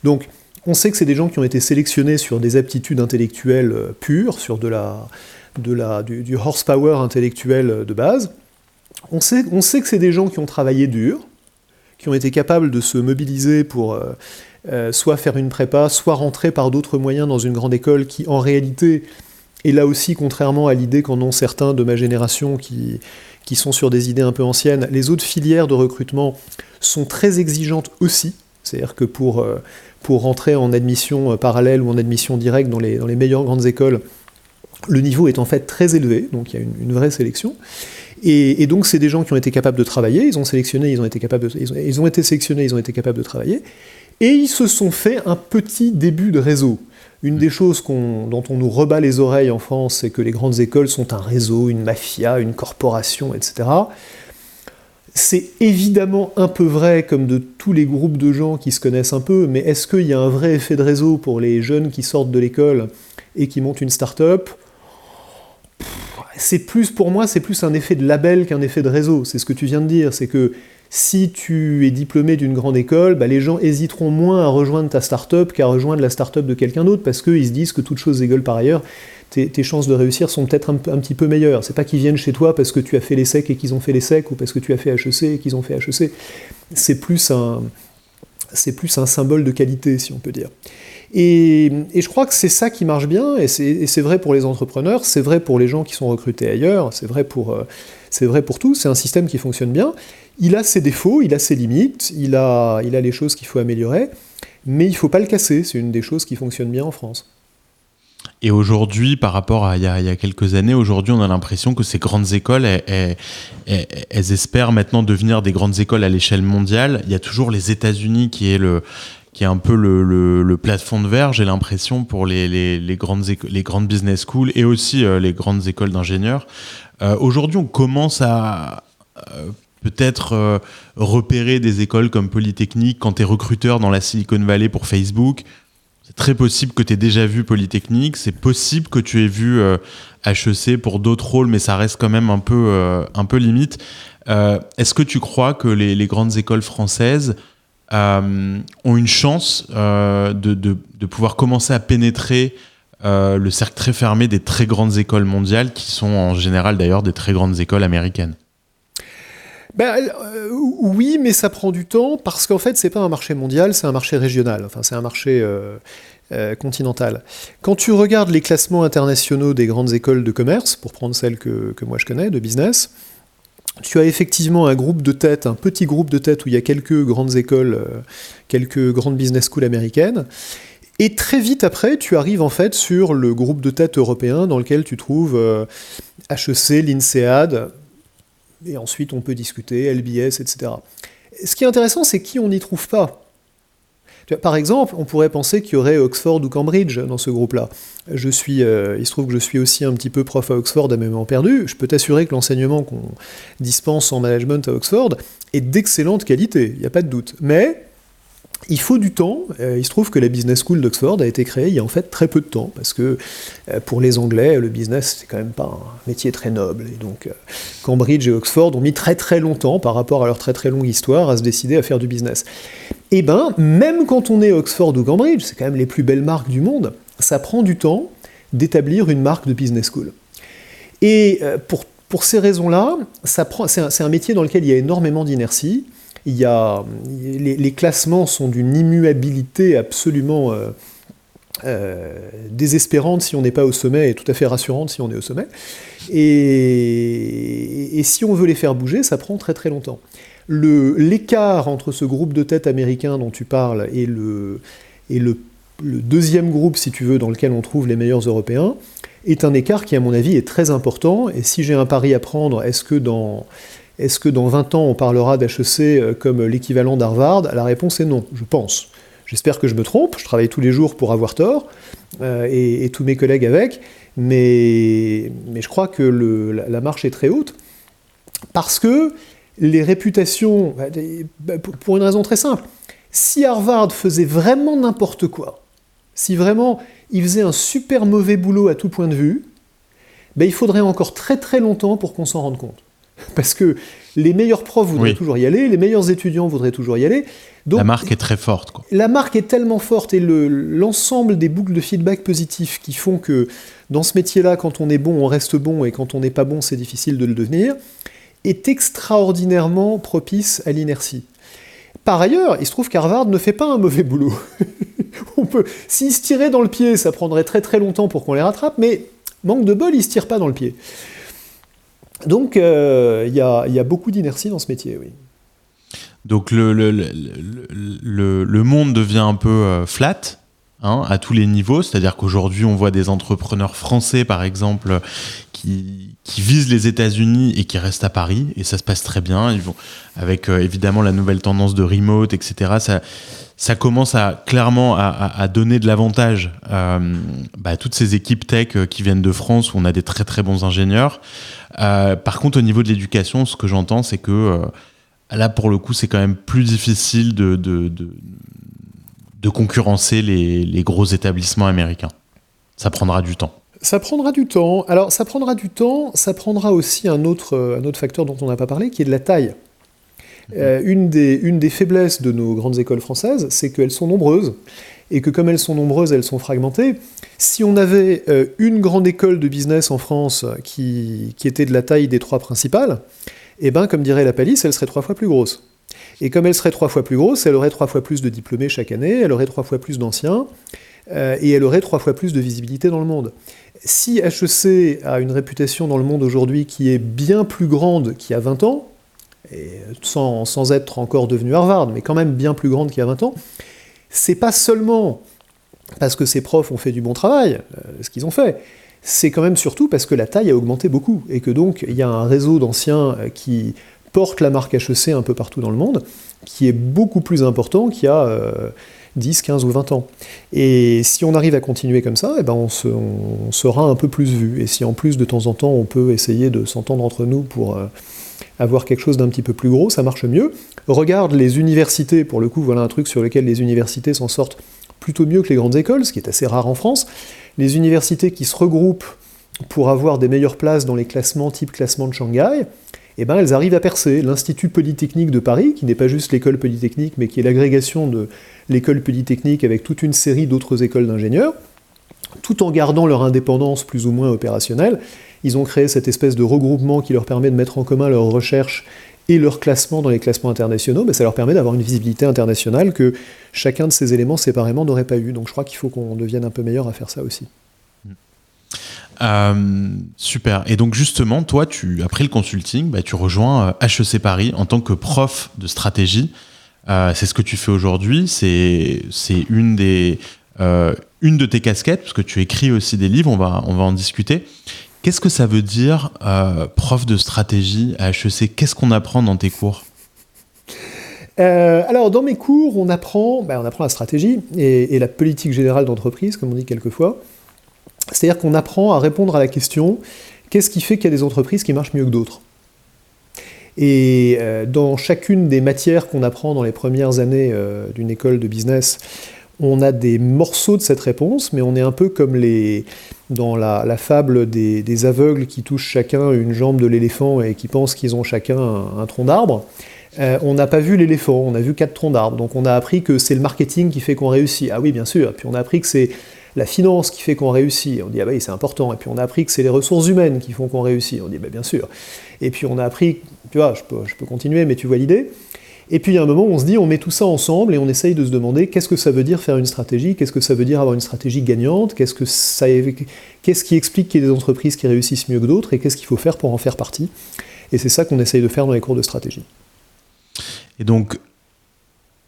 Donc on sait que c'est des gens qui ont été sélectionnés sur des aptitudes intellectuelles euh, pures, sur de la, du, horsepower intellectuel de base. On sait, on sait que c'est des gens qui ont travaillé dur, qui ont été capables de se mobiliser pour euh, euh, soit faire une prépa, soit rentrer par d'autres moyens dans une grande école qui, en réalité, est là aussi, contrairement à l'idée qu'en ont certains de ma génération qui, qui sont sur des idées un peu anciennes, les autres filières de recrutement sont très exigeantes aussi. C'est-à-dire que pour, pour rentrer en admission euh, parallèle ou en admission directe dans les, dans les meilleures grandes écoles, le niveau est en fait très élevé, donc il y a une, vraie sélection. Et, donc c'est des gens qui ont été capables de travailler, ils ont sélectionné, ils ont été capables ils ont, été sélectionnés, ils ont été capables de travailler, et ils se sont fait un petit début de réseau. Une des choses dont on nous rebat les oreilles en France, c'est que les grandes écoles sont un réseau, une mafia, une corporation, etc. C'est évidemment un peu vrai comme de tous les groupes de gens qui se connaissent un peu, mais est-ce qu'il y a un vrai effet de réseau pour les jeunes qui sortent de l'école et qui montent une start-up? C'est plus, pour moi, c'est plus un effet de label qu'un effet de réseau. C'est ce que tu viens de dire, c'est que si tu es diplômé d'une grande école, bah, les gens hésiteront moins à rejoindre ta start-up qu'à rejoindre la start-up de quelqu'un d'autre parce qu'ils se disent que toute chose égale par ailleurs tes, chances de réussir sont peut-être un, petit peu meilleures. C'est pas qu'ils viennent chez toi parce que tu as fait les secs et qu'ils ont fait les secs, ou parce que tu as fait HEC et qu'ils ont fait HEC. C'est plus un, c'est plus un symbole de qualité, si on peut dire. Et, je crois que c'est ça qui marche bien, et c'est vrai pour les entrepreneurs, c'est vrai pour les gens qui sont recrutés ailleurs, c'est vrai pour, euh, vrai pour tout, c'est un système qui fonctionne bien. Il a ses défauts, il a ses limites, il a, il a les choses qu'il faut améliorer, mais il ne faut pas le casser, c'est une des choses qui fonctionne bien en France. Et aujourd'hui, par rapport à il y, a, quelques années, aujourd'hui, on a l'impression que ces grandes écoles, elles, espèrent maintenant devenir des grandes écoles à l'échelle mondiale. Il y a toujours les États-Unis qui est le qui est un peu le, le, plafond de verre, j'ai l'impression, pour les, les, grandes les grandes business schools et aussi euh, les grandes écoles d'ingénieurs. Euh, aujourd'hui, on commence à euh, peut-être repérer des écoles comme Polytechnique quand tu es recruteur dans la Silicon Valley pour Facebook. C'est très possible que tu aies déjà vu Polytechnique, c'est possible que tu aies vu HEC euh, pour d'autres rôles, mais ça reste quand même un peu, euh, un peu limite. Euh, est-ce que tu crois que les, grandes écoles françaises ont une chance de, de, pouvoir commencer à pénétrer le cercle très fermé des très grandes écoles mondiales, qui sont en général d'ailleurs des très grandes écoles américaines? Ben, euh, oui, mais ça prend du temps parce qu'en fait, c'est pas un marché mondial, c'est un marché régional. Enfin, c'est un marché euh, euh, continental. Quand tu regardes les classements internationaux des grandes écoles de commerce, pour prendre celles que, que moi je connais, de business, tu as effectivement un groupe de tête, un petit groupe de tête où il y a quelques grandes écoles, quelques grandes business schools américaines. Et très vite après, tu arrives en fait sur le groupe de tête européen dans lequel tu trouves HEC, l'INSEAD, et ensuite on peut discuter, LBS, etc. Ce qui est intéressant, c'est qui on n'y trouve pas. Par exemple, on pourrait penser qu'il y aurait Oxford ou Cambridge dans ce groupe-là. Suis, il se trouve que je suis aussi un petit peu prof à Oxford à même perdu. Je peux t'assurer que l'enseignement qu'on dispense en management à Oxford est d'excellente qualité, il n'y a pas de doute. Mais il faut du temps. Euh, il se trouve que la Business School d'Oxford a été créée il y a en fait très peu de temps, parce que euh, pour les Anglais, le business, c'est quand même pas un métier très noble. Et donc, euh, Cambridge et Oxford ont mis très très longtemps, par rapport à leur très très longue histoire, à se décider à faire du business. Eh ben, même quand on est Oxford ou Cambridge, c'est quand même les plus belles marques du monde, ça prend du temps d'établir une marque de business school. Et pour, pour ces raisons-là, c'est un métier dans lequel il y a énormément d'inertie il y a, les, classements sont d'une immuabilité absolument euh, euh, désespérante si on n'est pas au sommet et tout à fait rassurante si on est au sommet. Et, si on veut les faire bouger, ça prend très très longtemps. L'écart entre ce groupe de tête américain dont tu parles et le, et le, le deuxième groupe, si tu veux, dans lequel on trouve les meilleurs Européens, est un écart qui, à mon avis, est très important. Et si j'ai un pari à prendre, est-ce que dans est-ce que dans 20 ans, on parlera d'HEC euh, comme l'équivalent d'Harvard? La réponse est non, je pense. J'espère que je me trompe, je travaille tous les jours pour avoir tort, euh, et, tous mes collègues avec, mais, je crois que la, marche est très haute, parce que les réputations, bah, bah, pour une raison très simple, si Harvard faisait vraiment n'importe quoi, si vraiment il faisait un super mauvais boulot à tout point de vue, bah, il faudrait encore très très longtemps pour qu'on s'en rende compte. Parce que les meilleurs profs voudraient toujours y aller, les meilleurs étudiants voudraient toujours y aller. Donc, la marque est très forte. Quoi. La marque est tellement forte et l'ensemble des boucles de feedback positifs qui font que dans ce métier-là, quand on est bon, on reste bon et quand on n'est pas bon, c'est difficile de le devenir, est extraordinairement propice à l'inertie. Par ailleurs, il se trouve qu'Harvard ne fait pas un mauvais boulot. on peut, s'ils se tiraient dans le pied, ça prendrait très très longtemps pour qu'on les rattrape, mais manque de bol, ils se tirent pas dans le pied. Donc euh, il y, a, beaucoup d'inertie dans ce métier, oui. Donc le, monde devient un peu euh, flat hein, à tous les niveaux, c'est-à-dire qu'aujourd'hui on voit des entrepreneurs français par exemple qui, visent les États-Unis et qui restent à Paris et ça se passe très bien. Ils vont avec euh, évidemment la nouvelle tendance de remote, etc. Ça, commence à clairement à, donner de l'avantage euh, bah, à toutes ces équipes tech euh, qui viennent de France où on a des très très bons ingénieurs. Par contre, au niveau de l'éducation, ce que j'entends, c'est que là, pour le coup, c'est quand même plus difficile de, concurrencer les, gros établissements américains. Ça prendra du temps. Ça prendra du temps. Alors, ça prendra du temps. Ça prendra aussi un autre, un autre facteur dont on n'a pas parlé, qui est de la taille. Euh, une, des, une des faiblesses de nos grandes écoles françaises, c'est qu'elles sont nombreuses, et que comme elles sont nombreuses, elles sont fragmentées. Si on avait euh, une grande école de business en France qui, qui, était de la taille des trois principales, eh ben, comme dirait la palisse, elle serait trois fois plus grosse. Et comme elle serait trois fois plus grosse, elle aurait trois fois plus de diplômés chaque année, elle aurait trois fois plus d'anciens, euh, et elle aurait trois fois plus de visibilité dans le monde. Si HEC a une réputation dans le monde aujourd'hui qui est bien plus grande qu'il y a 20 ans, et sans, être encore devenu Harvard, mais quand même bien plus grande qu'il y a 20 ans, c'est pas seulement parce que ces profs ont fait du bon travail, euh, ce qu'ils ont fait, c'est quand même surtout parce que la taille a augmenté beaucoup, et que donc il y a un réseau d'anciens euh, qui porte la marque HEC un peu partout dans le monde, qui est beaucoup plus important qu'il y a 10, euh, 15 ou 20 ans. Et si on arrive à continuer comme ça, eh ben on, on, sera un peu plus vu. Et si en plus de temps en temps on peut essayer de s'entendre entre nous pour avoir quelque chose d'un petit peu plus gros, ça marche mieux. Regarde les universités, pour le coup, voilà un truc sur lequel les universités s'en sortent plutôt mieux que les grandes écoles, ce qui est assez rare en France. Les universités qui se regroupent pour avoir des meilleures places dans les classements type classement de Shanghai, eh ben, elles arrivent à percer. L'Institut Polytechnique de Paris, qui n'est pas juste l'école polytechnique, mais qui est l'agrégation de l'école polytechnique avec toute une série d'autres écoles d'ingénieurs, tout en gardant leur indépendance plus ou moins opérationnelle, ils ont créé cette espèce de regroupement qui leur permet de mettre en commun leurs recherches et leur classement dans les classements internationaux, mais ça leur permet d'avoir une visibilité internationale que chacun de ces éléments séparément n'aurait pas eu. Donc je crois qu'il faut qu'on devienne un peu meilleur à faire ça aussi. Euh, super. Et donc justement, toi, tu, après le consulting, bah, tu rejoins HEC euh, Paris en tant que prof de stratégie. Euh, c'est ce que tu fais aujourd'hui. C'est une des une de tes casquettes, parce que tu écris aussi des livres. On va on va en discuter. Qu'est-ce que ça veut dire, prof de stratégie à HEC Qu'est-ce qu'on apprend dans tes cours? Alors, dans mes cours, on apprend, ben, on apprend la stratégie et, la politique générale d'entreprise, comme on dit quelquefois. C'est-à-dire qu'on apprend à répondre à la question qu'est-ce qui fait qu'il y a des entreprises qui marchent mieux que d'autres? Et dans chacune des matières qu'on apprend dans les premières années d'une école de business, on a des morceaux de cette réponse, mais on est un peu comme les, dans la, fable des, aveugles qui touchent chacun une jambe de l'éléphant et qui pensent qu'ils ont chacun un, tronc d'arbre. Euh, on n'a pas vu l'éléphant, on a vu quatre troncs d'arbre. Donc on a appris que c'est le marketing qui fait qu'on réussit. Ah oui, bien sûr. Puis on a appris que c'est la finance qui fait qu'on réussit. On dit, ah oui, c'est important. Et puis on a appris que c'est les ressources humaines qui font qu'on réussit. On dit, bah, bien sûr. Et puis on a appris, tu vois, je peux, je peux continuer, mais tu vois l'idée. Et puis il y a un moment où on se dit, on met tout ça ensemble et on essaye de se demander qu'est-ce que ça veut dire faire une stratégie, qu'est-ce que ça veut dire avoir une stratégie gagnante, qu'est-ce, que ça, qu'est-ce qui explique qu'il y ait des entreprises qui réussissent mieux que d'autres et qu'est-ce qu'il faut faire pour en faire partie? Et c'est ça qu'on essaye de faire dans les cours de stratégie. Et donc,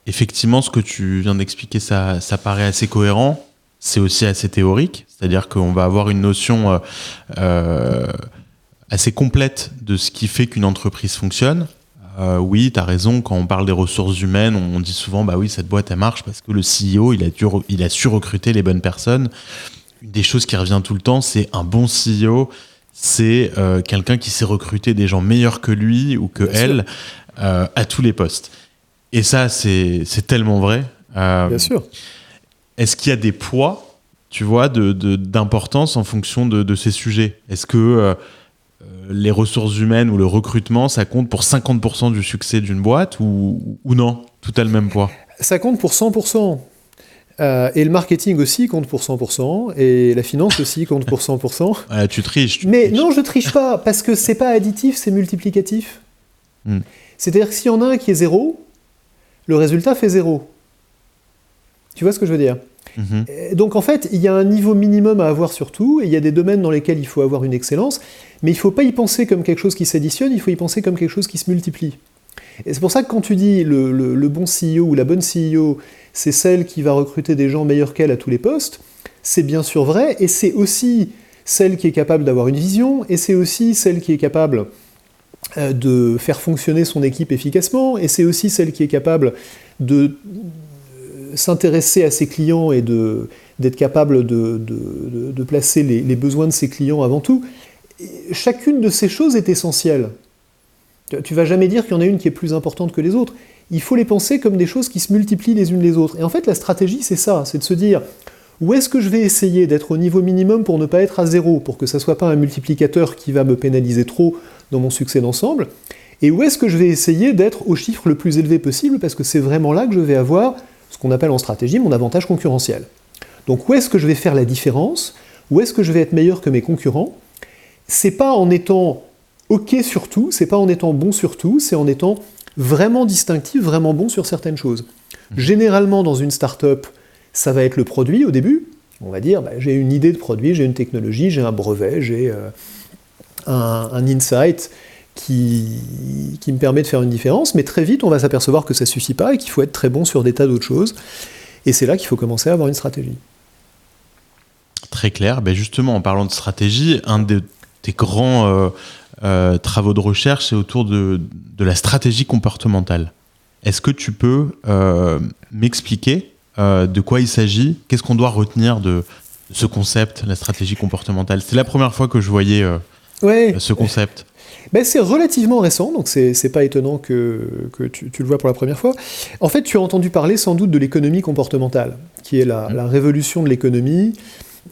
effectivement, ce que tu viens d'expliquer, ça, ça paraît assez cohérent. C'est aussi assez théorique, c'est-à-dire qu'on va avoir une notion euh, euh, assez complète de ce qui fait qu'une entreprise fonctionne euh, oui, tu as raison, quand on parle des ressources humaines, on dit souvent, bah oui, cette boîte, elle marche parce que le CEO, il a, il a su recruter les bonnes personnes. Une des choses qui revient tout le temps, c'est un bon CEO, c'est euh, quelqu'un qui sait recruter des gens meilleurs que lui ou que elle à tous les postes. Et ça, c'est tellement vrai. Bien sûr. Est-ce qu'il y a des poids, tu vois, d'importance de, en fonction de, de ces sujets? Est-ce que euh, les ressources humaines ou le recrutement, ça compte pour 50% du succès d'une boîte ou, non? Tout a le même poids? Ça compte pour 100%. Euh, et le marketing aussi compte pour 100%, et la finance aussi compte pour 100%. Ah, tu triches. Mais non, je triche pas, parce que c'est pas additif, c'est multiplicatif. Hmm. C'est-à-dire que s'il y en a un qui est zéro, le résultat fait zéro. Tu vois ce que je veux dire? Mhm. Donc en fait, il y a un niveau minimum à avoir sur tout, et il y a des domaines dans lesquels il faut avoir une excellence, mais il ne faut pas y penser comme quelque chose qui s'additionne, il faut y penser comme quelque chose qui se multiplie. Et c'est pour ça que quand tu dis le, bon CEO ou la bonne CEO, c'est celle qui va recruter des gens meilleurs qu'elle à tous les postes, c'est bien sûr vrai, et c'est aussi celle qui est capable d'avoir une vision, et c'est aussi celle qui est capable euh, de faire fonctionner son équipe efficacement, et c'est aussi celle qui est capable de s'intéresser à ses clients et d'être capable de, placer les, besoins de ses clients avant tout, chacune de ces choses est essentielle. Tu vas jamais dire qu'il y en a une qui est plus importante que les autres. Il faut les penser comme des choses qui se multiplient les unes les autres. Et en fait, la stratégie, c'est ça, c'est de se dire où est-ce que je vais essayer d'être au niveau minimum pour ne pas être à zéro, pour que ça ne soit pas un multiplicateur qui va me pénaliser trop dans mon succès d'ensemble, et où est-ce que je vais essayer d'être au chiffre le plus élevé possible, parce que c'est vraiment là que je vais avoir ce qu'on appelle en stratégie mon avantage concurrentiel. Donc où est-ce que je vais faire la différence? Où est-ce que je vais être meilleur que mes concurrents? C'est pas en étant OK sur tout, c'est pas en étant bon sur tout, c'est en étant vraiment distinctif, vraiment bon sur certaines choses. Mmh. Généralement dans une startup, ça va être le produit au début. On va dire, bah, j'ai une idée de produit, j'ai une technologie, j'ai un brevet, j'ai euh, un, un insight, qui, me permet de faire une différence, mais très vite on va s'apercevoir que ça ne suffit pas et qu'il faut être très bon sur des tas d'autres choses. Et c'est là qu'il faut commencer à avoir une stratégie. Très clair. Ben justement, en parlant de stratégie, un des, grands euh, euh, travaux de recherche, c'est autour de, la stratégie comportementale. Est-ce que tu peux euh, m'expliquer de quoi il s'agit? Qu'est-ce qu'on doit retenir de ce concept, la stratégie comportementale? C'est la première fois que je voyais ce concept. Ben, c'est relativement récent, donc c'est pas étonnant que, tu, le vois pour la première fois. En fait, tu as entendu parler sans doute de l'économie comportementale, qui est la, la révolution de l'économie,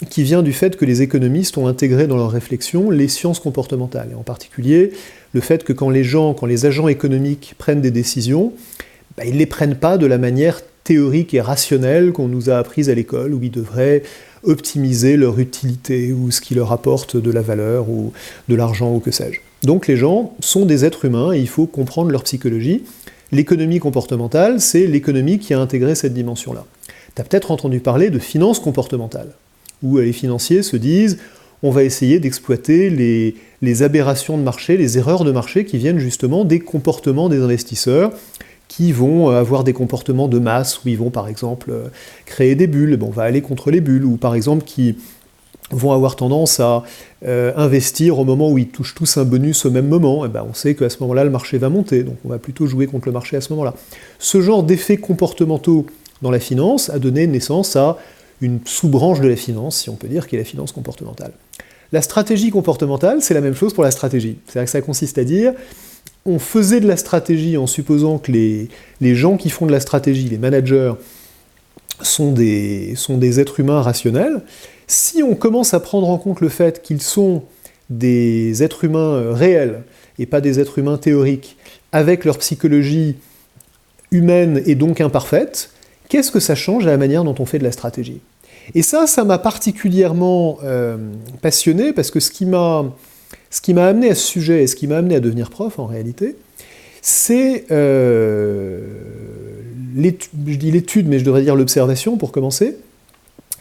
qui vient du fait que les économistes ont intégré dans leur réflexion les sciences comportementales, et en particulier le fait que quand les gens, quand les agents économiques prennent des décisions, ben, ils ne les prennent pas de la manière théorique et rationnelle qu'on nous a apprise à l'école, où ils devraient optimiser leur utilité ou ce qui leur apporte de la valeur ou de l'argent ou que sais-je. Donc les gens sont des êtres humains et il faut comprendre leur psychologie. L'économie comportementale, c'est l'économie qui a intégré cette dimension-là. Tu as peut-être entendu parler de finance comportementale, où les financiers se disent on va essayer d'exploiter les, les, aberrations de marché, les erreurs de marché qui viennent justement des comportements des investisseurs, qui vont avoir des comportements de masse, où ils vont par exemple créer des bulles, on va aller contre les bulles, ou par exemple qui vont avoir tendance à euh, investir au moment où ils touchent tous un bonus au même moment, et ben on sait qu'à ce moment-là, le marché va monter, donc on va plutôt jouer contre le marché à ce moment-là. Ce genre d'effets comportementaux dans la finance a donné naissance à une sous-branche de la finance, si on peut dire, qui est la finance comportementale. La stratégie comportementale, c'est la même chose pour la stratégie. C'est-à-dire que ça consiste à dire, on faisait de la stratégie en supposant que les, les gens qui font de la stratégie, les managers, sont des, sont des êtres humains rationnels, si on commence à prendre en compte le fait qu'ils sont des êtres humains euh, réels et pas des êtres humains théoriques, avec leur psychologie humaine et donc imparfaite, qu'est-ce que ça change à la manière dont on fait de la stratégie? Et ça, ça m'a particulièrement euh, passionné parce que ce qui m'a amené à ce sujet et ce qui m'a amené à devenir prof en réalité, c'est euh, je dis l'étude, mais je devrais dire l'observation pour commencer,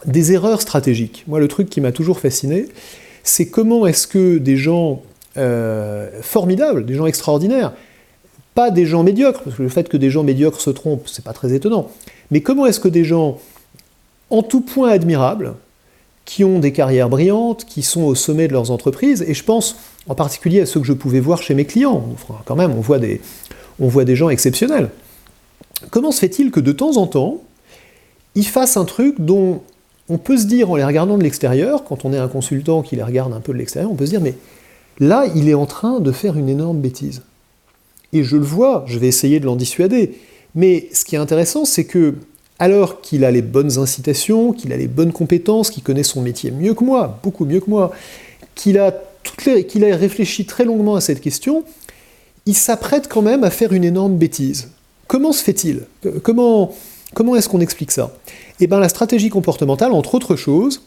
des erreurs stratégiques. Moi, le truc qui m'a toujours fasciné, c'est comment est-ce que des gens euh, formidables, des gens extraordinaires, pas des gens médiocres, parce que le fait que des gens médiocres se trompent, c'est pas très étonnant, mais comment est-ce que des gens en tout point admirables, qui ont des carrières brillantes, qui sont au sommet de leurs entreprises, et je pense en particulier à ceux que je pouvais voir chez mes clients, quand même, on voit des, on voit des gens exceptionnels. Comment se fait-il que de temps en temps, ils fassent un truc dont on peut se dire en les regardant de l'extérieur, quand on est un consultant qui les regarde un peu de l'extérieur, on peut se dire mais là, il est en train de faire une énorme bêtise. Et je le vois, je vais essayer de l'en dissuader. Mais ce qui est intéressant, c'est que alors qu'il a les bonnes incitations, qu'il a les bonnes compétences, qu'il connaît son métier mieux que moi, beaucoup mieux que moi, qu'il a, qu'il a réfléchi très longuement à cette question, il s'apprête quand même à faire une énorme bêtise. Comment se fait-il? Comment, comment est-ce qu'on explique ça? Eh bien, la stratégie comportementale, entre autres choses,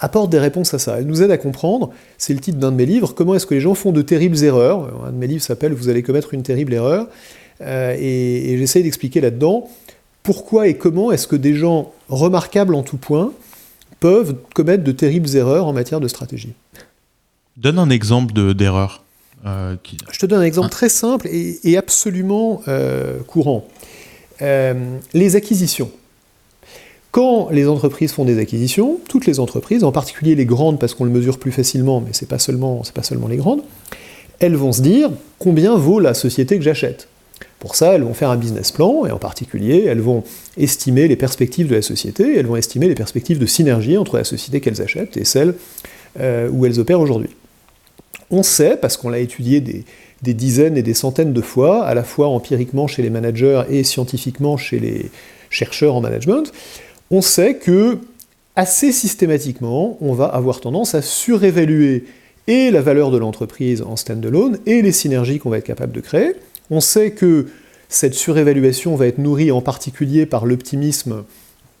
apporte des réponses à ça. Elle nous aide à comprendre, c'est le titre d'un de mes livres, comment est-ce que les gens font de terribles erreurs. Un de mes livres s'appelle Vous allez commettre une terrible erreur. Euh, et, et j'essaye d'expliquer là-dedans pourquoi et comment est-ce que des gens remarquables en tout point peuvent commettre de terribles erreurs en matière de stratégie. Donne un exemple d'erreur. Euh, Je te donne un exemple très simple et, absolument euh, courant. Les acquisitions. Quand les entreprises font des acquisitions, toutes les entreprises, en particulier les grandes parce qu'on le mesure plus facilement, mais ce n'est pas, seulement, pas seulement les grandes, elles vont se dire combien vaut la société que j'achète. Pour ça, elles vont faire un business plan, et en particulier, elles vont estimer les perspectives de la société, elles vont estimer les perspectives de synergie entre la société qu'elles achètent et celle où elles opèrent aujourd'hui. On sait, parce qu'on l'a étudié des, dizaines et des centaines de fois, à la fois empiriquement chez les managers et scientifiquement chez les chercheurs en management, on sait que assez systématiquement, on va avoir tendance à surévaluer et la valeur de l'entreprise en stand-alone et les synergies qu'on va être capable de créer. On sait que cette surévaluation va être nourrie en particulier par l'optimisme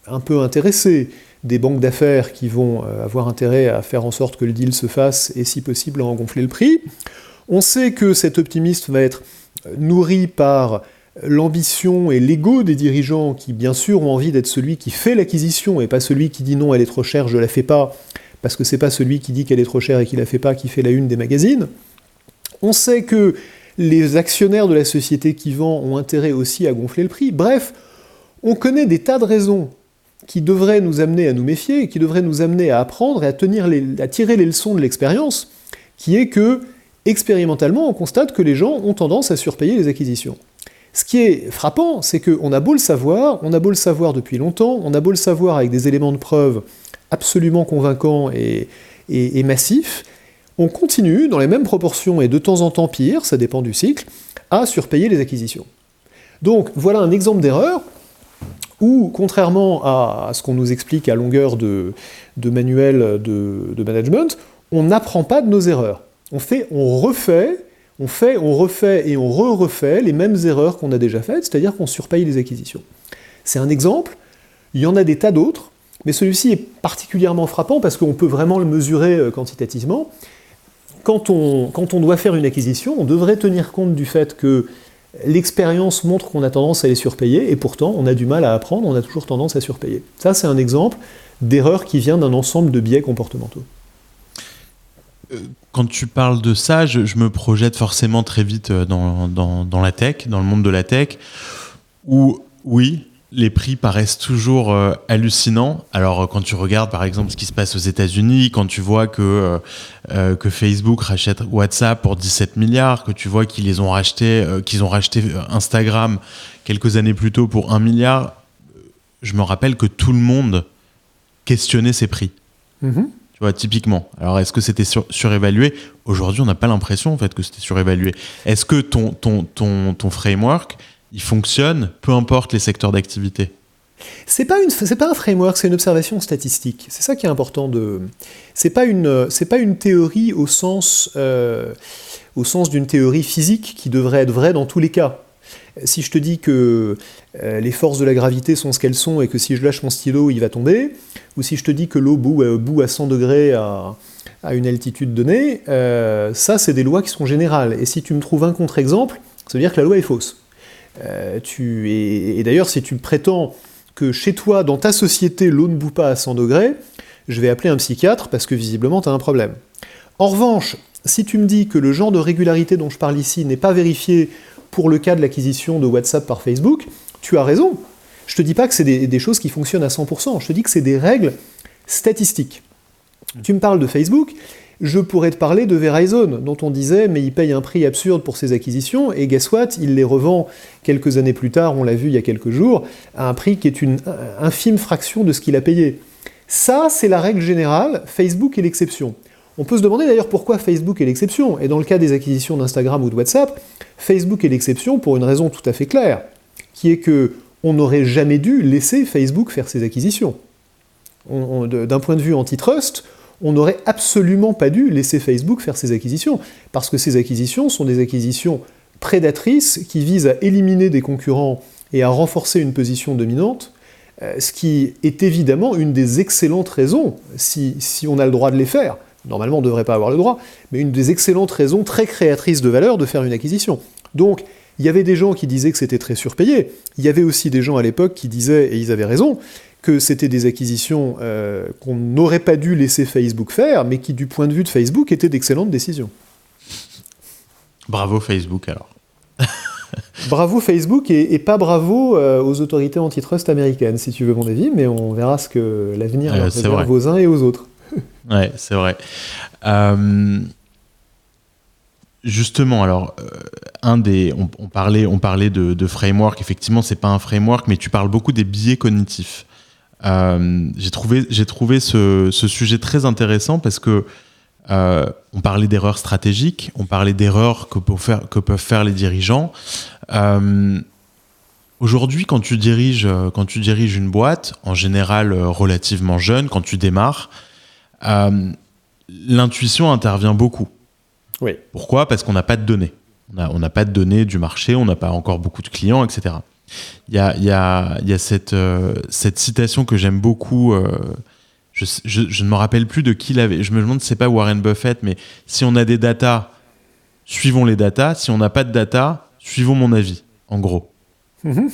un peu intéressé des banques d'affaires qui vont euh, avoir intérêt à faire en sorte que le deal se fasse et si possible à en gonfler le prix. On sait que cet optimisme va être euh, nourri par l'ambition et l'ego des dirigeants qui bien sûr ont envie d'être celui qui fait l'acquisition et pas celui qui dit non elle est trop chère, je la fais pas, parce que c'est pas celui qui dit qu'elle est trop chère et qui la fait pas qui fait la une des magazines. On sait que les actionnaires de la société qui vend ont intérêt aussi à gonfler le prix. Bref, on connaît des tas de raisons qui devrait nous amener à nous méfier, qui devrait nous amener à apprendre et à, tenir à tirer les leçons de l'expérience, qui est que, expérimentalement, on constate que les gens ont tendance à surpayer les acquisitions. Ce qui est frappant, c'est qu'on a beau le savoir, on a beau le savoir depuis longtemps, on a beau le savoir avec des éléments de preuve absolument convaincants et, massifs, on continue, dans les mêmes proportions et de temps en temps pire, ça dépend du cycle, à surpayer les acquisitions. Donc voilà un exemple d'erreur où, contrairement à ce qu'on nous explique à longueur de, manuels de, management, on n'apprend pas de nos erreurs. On fait, on refait, on fait, on refait et on re-refait les mêmes erreurs qu'on a déjà faites, c'est-à-dire qu'on surpaye les acquisitions. C'est un exemple, il y en a des tas d'autres, mais celui-ci est particulièrement frappant parce qu'on peut vraiment le mesurer euh, quantitativement. Quand on, quand on doit faire une acquisition, on devrait tenir compte du fait que L'expérience montre qu'on a tendance à les surpayer, et pourtant on a du mal à apprendre, on a toujours tendance à surpayer. Ça, c'est un exemple d'erreur qui vient d'un ensemble de biais comportementaux. Euh, quand tu parles de ça, je, me projette forcément très vite euh, dans, la tech, dans le monde de la tech, où oui, les prix paraissent toujours euh, hallucinants. Alors, quand tu regardes par exemple ce qui se passe aux États-Unis, quand tu vois que, Facebook rachète WhatsApp pour 17 milliards, que tu vois qu'ils ont qu'ils ont racheté Instagram quelques années plus tôt pour 1 milliard, je me rappelle que tout le monde questionnait ces prix. Mm-hmm. Typiquement. Alors, est-ce que c'était surévalué? Aujourd'hui, on n'a pas l'impression en fait que c'était surévalué. Est-ce que ton, ton, ton, ton framework, il fonctionne, peu importe les secteurs d'activité? C'est pas une, c'est pas un framework, c'est une observation statistique. C'est ça qui est important de. C'est pas une, c'est pas une théorie au sens, euh, au sens d'une théorie physique qui devrait être vraie dans tous les cas. Si je te dis que euh, les forces de la gravité sont ce qu'elles sont et que si je lâche mon stylo, il va tomber, ou si je te dis que l'eau bout, euh, à 100 degrés à, une altitude donnée, ça c'est des lois qui sont générales. Et si tu me trouves un contre-exemple, ça veut dire que la loi est fausse. Euh, tu, et, d'ailleurs, si tu prétends que chez toi, dans ta société, l'eau ne bout pas à 100 degrés, je vais appeler un psychiatre parce que visiblement, tu as un problème. En revanche, si tu me dis que le genre de régularité dont je parle ici n'est pas vérifié pour le cas de l'acquisition de WhatsApp par Facebook, tu as raison. Je te dis pas que c'est des, des, choses qui fonctionnent à 100%, je te dis que c'est des règles statistiques. Tu me parles de Facebook, je pourrais te parler de Verizon, dont on disait, mais il paye un prix absurde pour ses acquisitions, et guess what, il les revend quelques années plus tard, on l'a vu il y a quelques jours, à un prix qui est une infime fraction de ce qu'il a payé. Ça, c'est la règle générale, Facebook est l'exception. On peut se demander d'ailleurs pourquoi Facebook est l'exception, et dans le cas des acquisitions d'Instagram ou de WhatsApp, Facebook est l'exception pour une raison tout à fait claire, qui est que on n'aurait jamais dû laisser Facebook faire ses acquisitions. D'un point de vue antitrust, on n'aurait absolument pas dû laisser Facebook faire ses acquisitions, parce que ces acquisitions sont des acquisitions prédatrices qui visent à éliminer des concurrents et à renforcer une position dominante, euh, ce qui est évidemment une des excellentes raisons, si, on a le droit de les faire, normalement on ne devrait pas avoir le droit, mais une des excellentes raisons très créatrices de valeur de faire une acquisition. Donc, il y avait des gens qui disaient que c'était très surpayé, il y avait aussi des gens à l'époque qui disaient, et ils avaient raison, que c'était des acquisitions euh, qu'on n'aurait pas dû laisser Facebook faire, mais qui, du point de vue de Facebook, étaient d'excellentes décisions. Bravo Facebook alors. bravo Facebook et, pas bravo euh, aux autorités antitrust américaines, si tu veux mon avis, mais on verra ce que l'avenir euh, réserve aux uns et aux autres. Ouais, c'est vrai. Justement, alors, un des, on, parlait, on parlait de, framework. Effectivement, c'est pas un framework, mais tu parles beaucoup des biais cognitifs. Euh, j'ai trouvé, j'ai trouvé ce, ce, sujet très intéressant parce que euh, on parlait d'erreurs stratégiques, on parlait d'erreurs que, que peuvent faire les dirigeants. Euh, Aujourd'hui, quand tu diriges, quand tu diriges une boîte, en général euh, relativement jeune, quand tu démarres, euh, l'intuition intervient beaucoup. Oui. Pourquoi? Parce qu'on n'a pas de données. On n'a pas de données du marché, on n'a pas encore beaucoup de clients, etc. Il y a, y a, y a cette, euh, cette citation que j'aime beaucoup. Euh, je, je, je, ne me rappelle plus de qui l'avait. Je me demande c'est pas Warren Buffett, mais si on a des datas, suivons les datas. Si on n'a pas de data, suivons mon avis, en gros. Mhm.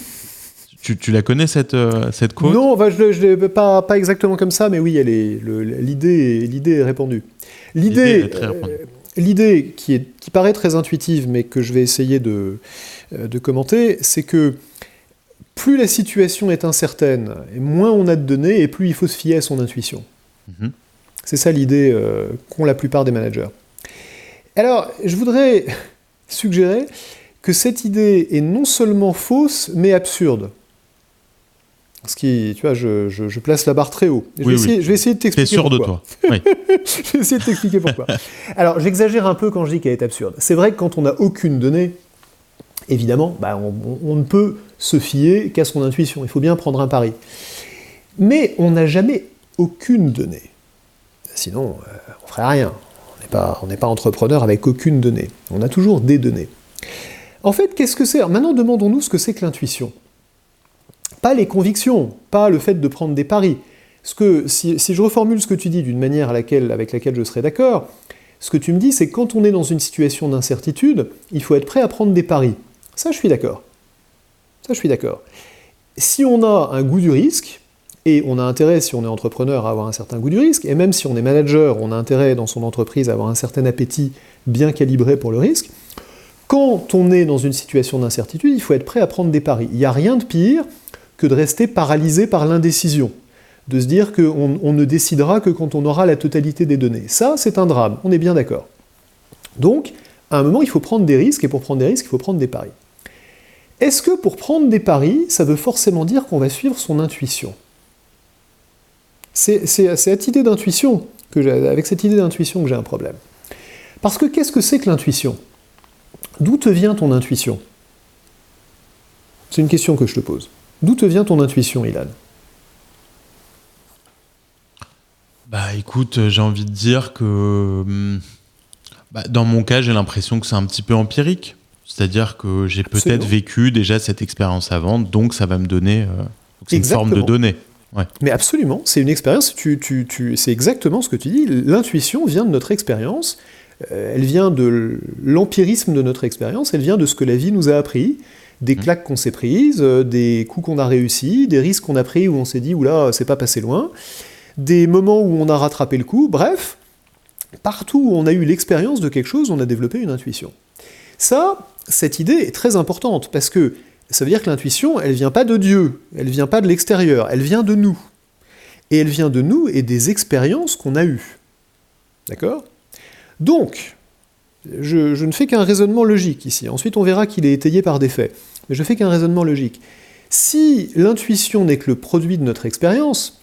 Tu, tu, la connais cette, euh, cette quote? Non, bah, je pas, pas exactement comme ça, mais oui, l'idée est, est répandue. L'idée l'idée qui, est, qui paraît très intuitive, mais que je vais essayer de, de commenter, c'est que plus la situation est incertaine, et moins on a de données, et plus il faut se fier à son intuition. Mhm. C'est ça l'idée euh, qu'ont la plupart des managers. Alors, je voudrais suggérer que cette idée est non seulement fausse, mais absurde. Ce qui, tu vois, je, place la barre très haut. Je, vais, essayer, de t'expliquer sûr de toi. je vais essayer de t'expliquer pourquoi. Alors, j'exagère un peu quand je dis qu'elle est absurde. C'est vrai que quand on n'a aucune donnée, évidemment, bah, on, ne peut se fier qu'à son intuition. Il faut bien prendre un pari. Mais on n'a jamais aucune donnée. Sinon, on euh, on ferait rien. On n'est pas, entrepreneur avec aucune donnée. On a toujours des données. En fait, qu'est-ce que c'est? Maintenant, demandons-nous ce que c'est que l'intuition. Pas les convictions, pas le fait de prendre des paris. Ce que, si, je reformule ce que tu dis d'une manière avec laquelle je serais d'accord, ce que tu me dis, c'est que quand on est dans une situation d'incertitude, il faut être prêt à prendre des paris. Ça, je suis d'accord. Ça, je suis d'accord. Si on a un goût du risque, et on a intérêt, si on est entrepreneur, à avoir un certain goût du risque, et même si on est manager, on a intérêt dans son entreprise à avoir un certain appétit bien calibré pour le risque, quand on est dans une situation d'incertitude, il faut être prêt à prendre des paris. Il n'y a rien de pire que de rester paralysé par l'indécision, de se dire qu'on on ne décidera que quand on aura la totalité des données. Ça, c'est un drame, on est bien d'accord. Donc, à un moment, il faut prendre des risques, et pour prendre des risques, il faut prendre des paris. Est-ce que pour prendre des paris, ça veut forcément dire qu'on va suivre son intuition? C'est avec cette idée d'intuition que j'ai un problème. Parce que qu'est-ce que c'est que l'intuition? D'où te vient ton intuition? C'est une question que je te pose. D'où te vient ton intuition, Ilan? Bah écoute, j'ai envie de dire que hum, bah, dans mon cas, j'ai l'impression que c'est un petit peu empirique. C'est-à-dire que j'ai peut-être vécu déjà cette expérience avant, donc ça va me donner. Euh, une forme de données. Mais absolument, c'est une expérience, tu, tu, tu, c'est exactement ce que tu dis. L'intuition vient de notre expérience, euh, elle vient de l'empirisme de notre expérience, elle vient de ce que la vie nous a appris, des mmh. claques qu'on s'est prises, euh, des coups qu'on a réussi, des risques qu'on a pris où on s'est dit, oula, c'est pas passé loin, des moments où on a rattrapé le coup, bref, partout où on a eu l'expérience de quelque chose, on a développé une intuition. Ça, cette idée est très importante, parce que ça veut dire que l'intuition, elle vient pas de Dieu, elle vient pas de l'extérieur, elle vient de nous. Et elle vient de nous et des expériences qu'on a eues. D'accord? Donc, je, ne fais qu'un raisonnement logique ici. Ensuite, on verra qu'il est étayé par des faits. Mais je fais qu'un raisonnement logique. Si l'intuition n'est que le produit de notre expérience,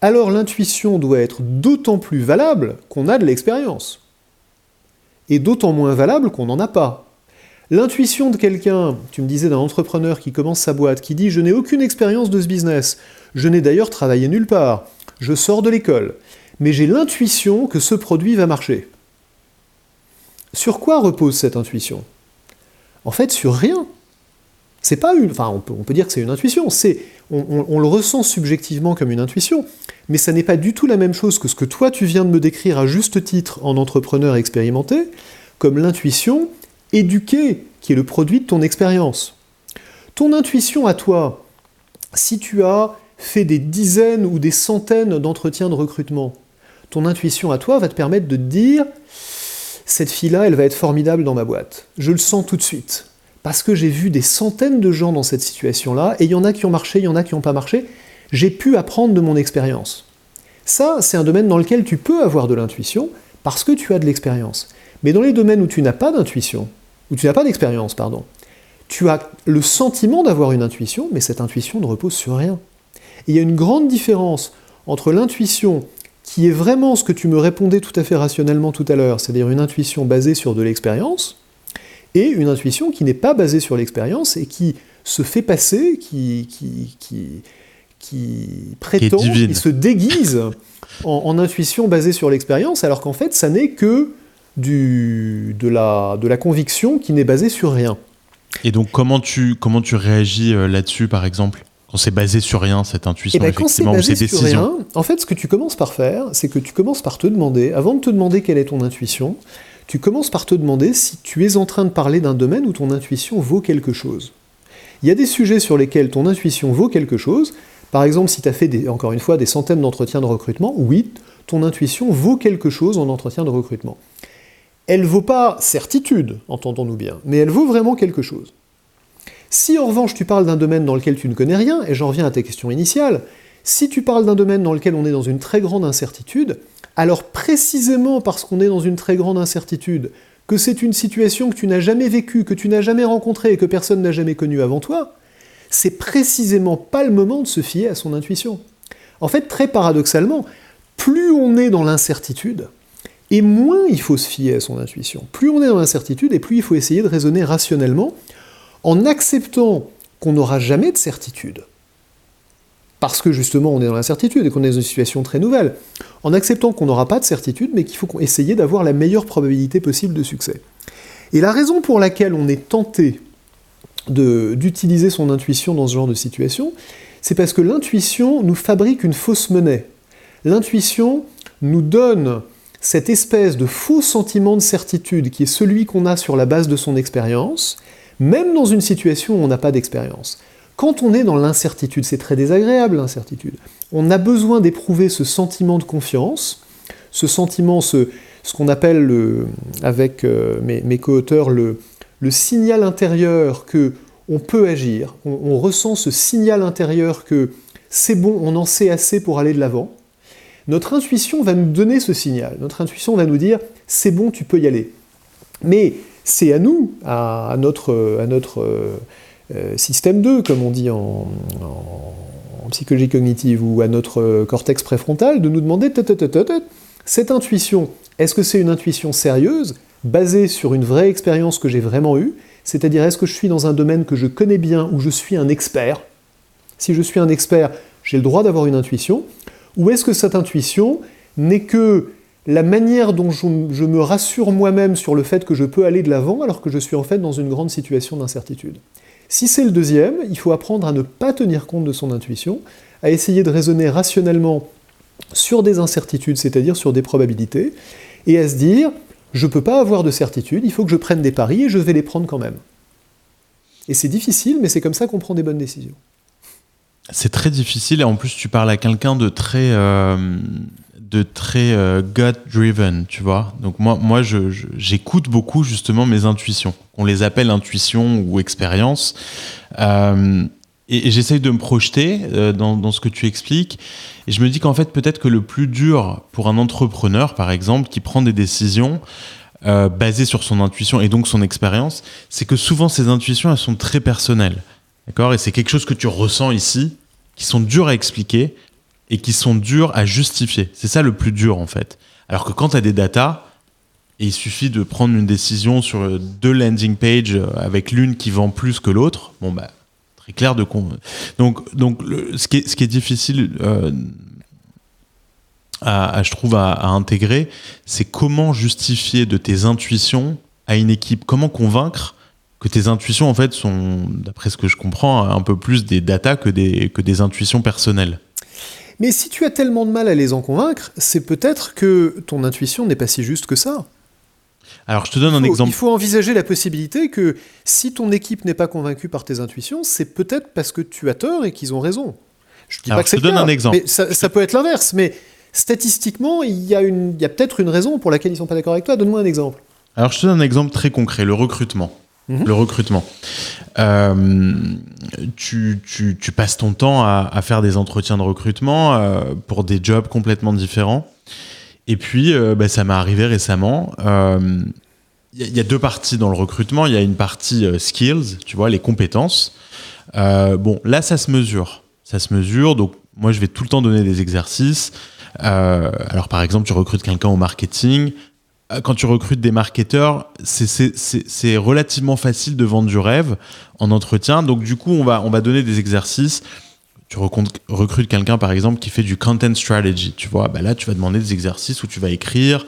alors l'intuition doit être d'autant plus valable qu'on a de l'expérience. Et d'autant moins valable qu'on n'en a pas. L'intuition de quelqu'un, tu me disais d'un entrepreneur qui commence sa boîte, qui dit je n'ai aucune expérience de ce business, je n'ai d'ailleurs travaillé nulle part, je sors de l'école, mais j'ai l'intuition que ce produit va marcher. Sur quoi repose cette intuition? En fait, sur rien. C'est pas une, enfin, on peut, dire que c'est une intuition. On, on, le ressent subjectivement comme une intuition, mais ça n'est pas du tout la même chose que ce que toi tu viens de me décrire à juste titre en entrepreneur expérimenté, comme l'intuition éduqué, qui est le produit de ton expérience. Ton intuition à toi, si tu as fait des dizaines ou des centaines d'entretiens de recrutement, ton intuition à toi va te permettre de te dire cette fille-là, elle va être formidable dans ma boîte. Je le sens tout de suite. Parce que j'ai vu des centaines de gens dans cette situation-là, et il y en a qui ont marché, il y en a qui n'ont pas marché. J'ai pu apprendre de mon expérience. Ça, c'est un domaine dans lequel tu peux avoir de l'intuition, parce que tu as de l'expérience. Mais dans les domaines où tu n'as pas d'intuition, où tu n'as pas d'expérience, pardon, tu as le sentiment d'avoir une intuition, mais cette intuition ne repose sur rien. il y a une grande différence entre l'intuition qui est vraiment ce que tu me répondais tout à fait rationnellement tout à l'heure, c'est-à-dire une intuition basée sur de l'expérience, et une intuition qui n'est pas basée sur l'expérience et qui se fait passer, qui, qui, qui, qui prétend et se déguise en intuition basée sur l'expérience, alors qu'en fait, ça n'est que du, de, la, de la conviction qui n'est basée sur rien. Et donc comment tu, comment tu réagis euh, là-dessus par exemple? Quand c'est basé sur rien, cette intuition, eh ben, effectivement, ou ces décisions En fait, ce que tu commences par faire, c'est que tu commences par te demander, avant de te demander quelle est ton intuition, tu commences par te demander si tu es en train de parler d'un domaine où ton intuition vaut quelque chose. Il y a des sujets sur lesquels ton intuition vaut quelque chose. Par exemple, si tu as fait, des, encore une fois, des centaines d'entretiens de recrutement, oui, ton intuition vaut quelque chose en entretien de recrutement elle vaut pas certitude, entendons-nous bien, mais elle vaut vraiment quelque chose. Si en revanche tu parles d'un domaine dans lequel tu ne connais rien, et j'en reviens à ta question initiale, si tu parles d'un domaine dans lequel on est dans une très grande incertitude, alors précisément parce qu'on est dans une très grande incertitude, que c'est une situation que tu n'as jamais vécue, que tu n'as jamais rencontrée et que personne n'a jamais connue avant toi, c'est précisément pas le moment de se fier à son intuition. En fait, très paradoxalement, plus on est dans l'incertitude, et moins il faut se fier à son intuition. Plus on est dans l'incertitude, et plus il faut essayer de raisonner rationnellement, en acceptant qu'on n'aura jamais de certitude. Parce que justement on est dans l'incertitude et qu'on est dans une situation très nouvelle. En acceptant qu'on n'aura pas de certitude, mais qu'il faut essayer d'avoir la meilleure probabilité possible de succès. Et la raison pour laquelle on est tenté d'utiliser son intuition dans ce genre de situation, c'est parce que l'intuition nous fabrique une fausse monnaie. L'intuition nous donne cette espèce de faux sentiment de certitude qui est celui qu'on a sur la base de son expérience, même dans une situation où on n'a pas d'expérience. Quand on est dans l'incertitude, c'est très désagréable l'incertitude, on a besoin d'éprouver ce sentiment de confiance, ce sentiment, ce, ce qu'on appelle le, avec euh, mes, co-auteurs le, le signal intérieur que on peut agir, on, ressent ce signal intérieur que c'est bon, on en sait assez pour aller de l'avant, notre intuition va nous donner ce signal. Notre intuition va nous dire c'est bon, tu peux y aller. Mais c'est à nous, à, notre, euh, euh, système 2, comme on dit en, psychologie cognitive, ou à notre cortex préfrontal, de nous demander cette intuition, est-ce que c'est une intuition sérieuse, basée sur une vraie expérience que j'ai vraiment eue? C'est-à-dire, est-ce que je suis dans un domaine que je connais bien, où je suis un expert? Si je suis un expert, j'ai le droit d'avoir une intuition? Ou est-ce que cette intuition n'est que la manière dont je, me rassure moi-même sur le fait que je peux aller de l'avant alors que je suis en fait dans une grande situation d'incertitude Si c'est le deuxième, il faut apprendre à ne pas tenir compte de son intuition, à essayer de raisonner rationnellement sur des incertitudes, c'est-à-dire sur des probabilités, et à se dire, je ne peux pas avoir de certitude, il faut que je prenne des paris et je vais les prendre quand même. Et c'est difficile, mais c'est comme ça qu'on prend des bonnes décisions. C'est très difficile et en plus tu parles à quelqu'un de très euh, de très euh, gut driven, tu vois. Donc moi moi j'écoute beaucoup justement mes intuitions. On les appelle intuition ou expérience. Euh, et, j'essaye de me projeter dans, dans, ce que tu expliques. Et je me dis qu'en fait peut-être que le plus dur pour un entrepreneur par exemple qui prend des décisions basées sur son intuition et donc son expérience, c'est que souvent ces intuitions elles sont très personnelles. D'accord? Et c'est quelque chose que tu ressens ici, qui sont durs à expliquer et qui sont durs à justifier. C'est ça le plus dur en fait. Alors que quand tu as des datas, il suffit de prendre une décision sur deux landing pages avec l'une qui vend plus que l'autre, bon bah très clair de con. Donc donc ce, qui est, ce qui est difficile euh, à, je trouve à intégrer, c'est comment justifier de tes intuitions à une équipe, comment convaincre que tes intuitions, en fait, sont, d'après ce que je comprends, un peu plus des datas que des, que des intuitions personnelles? Mais si tu as tellement de mal à les en convaincre, c'est peut-être que ton intuition n'est pas si juste que ça. Alors, je te donne un exemple. Il faut envisager la possibilité que si ton équipe n'est pas convaincue par tes intuitions, c'est peut-être parce que tu as tort et qu'ils ont raison. Je dis pas que je te donne un exemple. Mais ça, peut être l'inverse. Mais statistiquement, il y a, une, il y a peut-être une raison pour laquelle ils sont pas d'accord avec toi. Donne-moi un exemple. Alors, je te donne un exemple très concret le recrutement. Le recrutement. Euh, tu, passes ton temps à, faire des entretiens de recrutement euh, pour des jobs complètement différents. Et puis, euh, bah, ça m'est arrivé récemment. Il y, a deux parties dans le recrutement. Il y a une partie skills, tu vois, les compétences. bon, là, ça se mesure. Ça se mesure. Donc, moi, je vais tout le temps donner des exercices. alors, par exemple, tu recrutes quelqu'un au marketing quand tu recrutes des marketeurs, c'est relativement facile de vendre du rêve en entretien. Donc du coup, on va, on va donner des exercices. Tu recrutes quelqu'un, par exemple, qui fait du content strategy. Tu vois, bah là, tu vas demander des exercices où tu vas écrire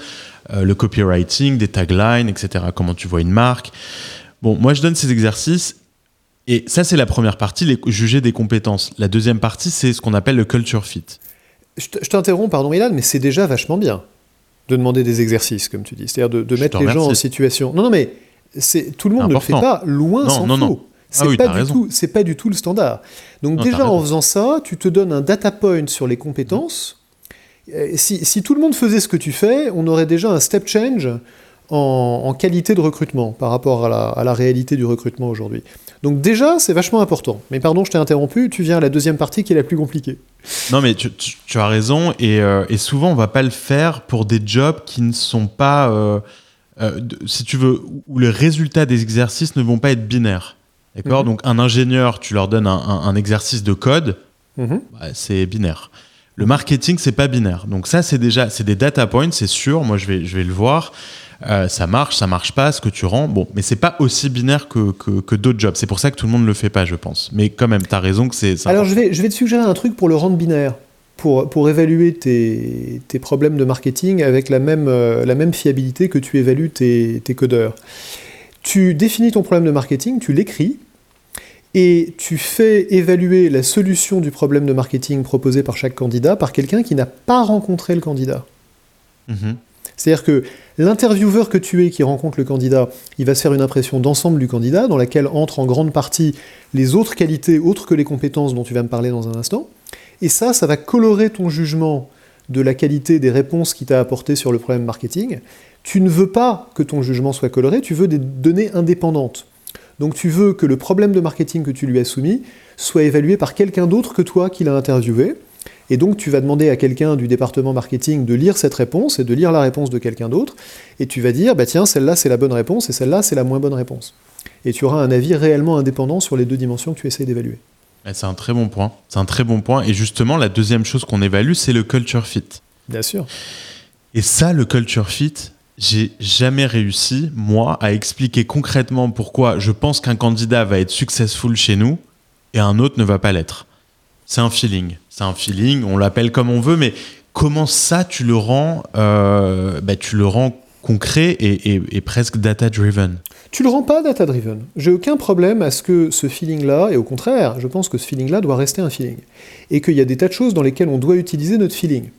euh, le copywriting, des taglines, etc. Comment tu vois une marque. Bon, moi, je donne ces exercices. Et ça, c'est la première partie, juger des compétences. La deuxième partie, c'est ce qu'on appelle le culture fit. Je t'interromps, pardon, Ilan, mais c'est déjà vachement bien de demander des exercices, comme tu dis. C'est-à-dire de, mettre les gens en situation. Non, non, mais c'est tout le monde ne le fait pas, loin s'en faut. Non. C'est ah pas, du tout, pas du tout le standard. Donc déjà en faisant ça, tu te donnes un data point sur les compétences. Si, si, tout le monde faisait ce que tu fais, on aurait déjà un step change en, qualité de recrutement par rapport à la, à la réalité du recrutement aujourd'hui. Donc déjà, c'est vachement important. Mais pardon, je t'ai interrompu, tu viens à la deuxième partie qui est la plus compliquée. Non, mais tu, as raison, euh, et, souvent, on va pas le faire pour des jobs qui ne sont pas, euh, euh, si tu veux, où les résultats des exercices ne vont pas être binaires. D'accord mhm. Donc, un ingénieur, tu leur donnes un, exercice de code, mhm. bah, c'est binaire. Le marketing, c'est pas binaire. Donc ça, c'est déjà, c'est des data points, c'est sûr. Moi, je vais, je vais le voir. Euh, ça marche, ça marche pas, ce que tu rends. Bon, mais c'est pas aussi binaire que, que, d'autres jobs. C'est pour ça que tout le monde le fait pas, je pense. Mais quand même, tu as raison que c'est. Alors, je vais, je vais te suggérer un truc pour le rendre binaire. Pour, pour évaluer tes, tes, problèmes de marketing avec la même, euh, la même fiabilité que tu évalues tes, tes codeurs. Tu définis ton problème de marketing, tu l'écris, et tu fais évaluer la solution du problème de marketing proposé par chaque candidat par quelqu'un qui n'a pas rencontré le candidat. Mm-hmm. C'est-à-dire que l'intervieweur que tu es qui rencontre le candidat, il va se faire une impression d'ensemble du candidat, dans laquelle entrent en grande partie les autres qualités autres que les compétences dont tu vas me parler dans un instant. Et ça, ça va colorer ton jugement de la qualité des réponses qu'il t'a apportées sur le problème marketing. Tu ne veux pas que ton jugement soit coloré, tu veux des données indépendantes. Donc tu veux que le problème de marketing que tu lui as soumis soit évalué par quelqu'un d'autre que toi qui l'a interviewé. Et donc tu vas demander à quelqu'un du département marketing de lire cette réponse et de lire la réponse de quelqu'un d'autre. Et tu vas dire, bah tiens, celle-là c'est la bonne réponse et celle-là c'est la moins bonne réponse. Et tu auras un avis réellement indépendant sur les deux dimensions que tu essayes d'évaluer. C'est un très bon point. C'est un très bon point. Et justement, la deuxième chose qu'on évalue, c'est le culture fit. Bien sûr. Et ça, le culture fit, j'ai jamais réussi, moi, à expliquer concrètement pourquoi je pense qu'un candidat va être successful chez nous et un autre ne va pas l'être. C'est un feeling. C'est un feeling, on l'appelle comme on veut, mais comment ça, tu le rends, euh, bah, tu le rends concret et, presque data-driven? Tu le rends pas data-driven. J'ai aucun problème à ce que ce feeling-là, et au contraire, je pense que ce feeling-là doit rester un feeling. Et qu'il y a des tas de choses dans lesquelles on doit utiliser notre feeling.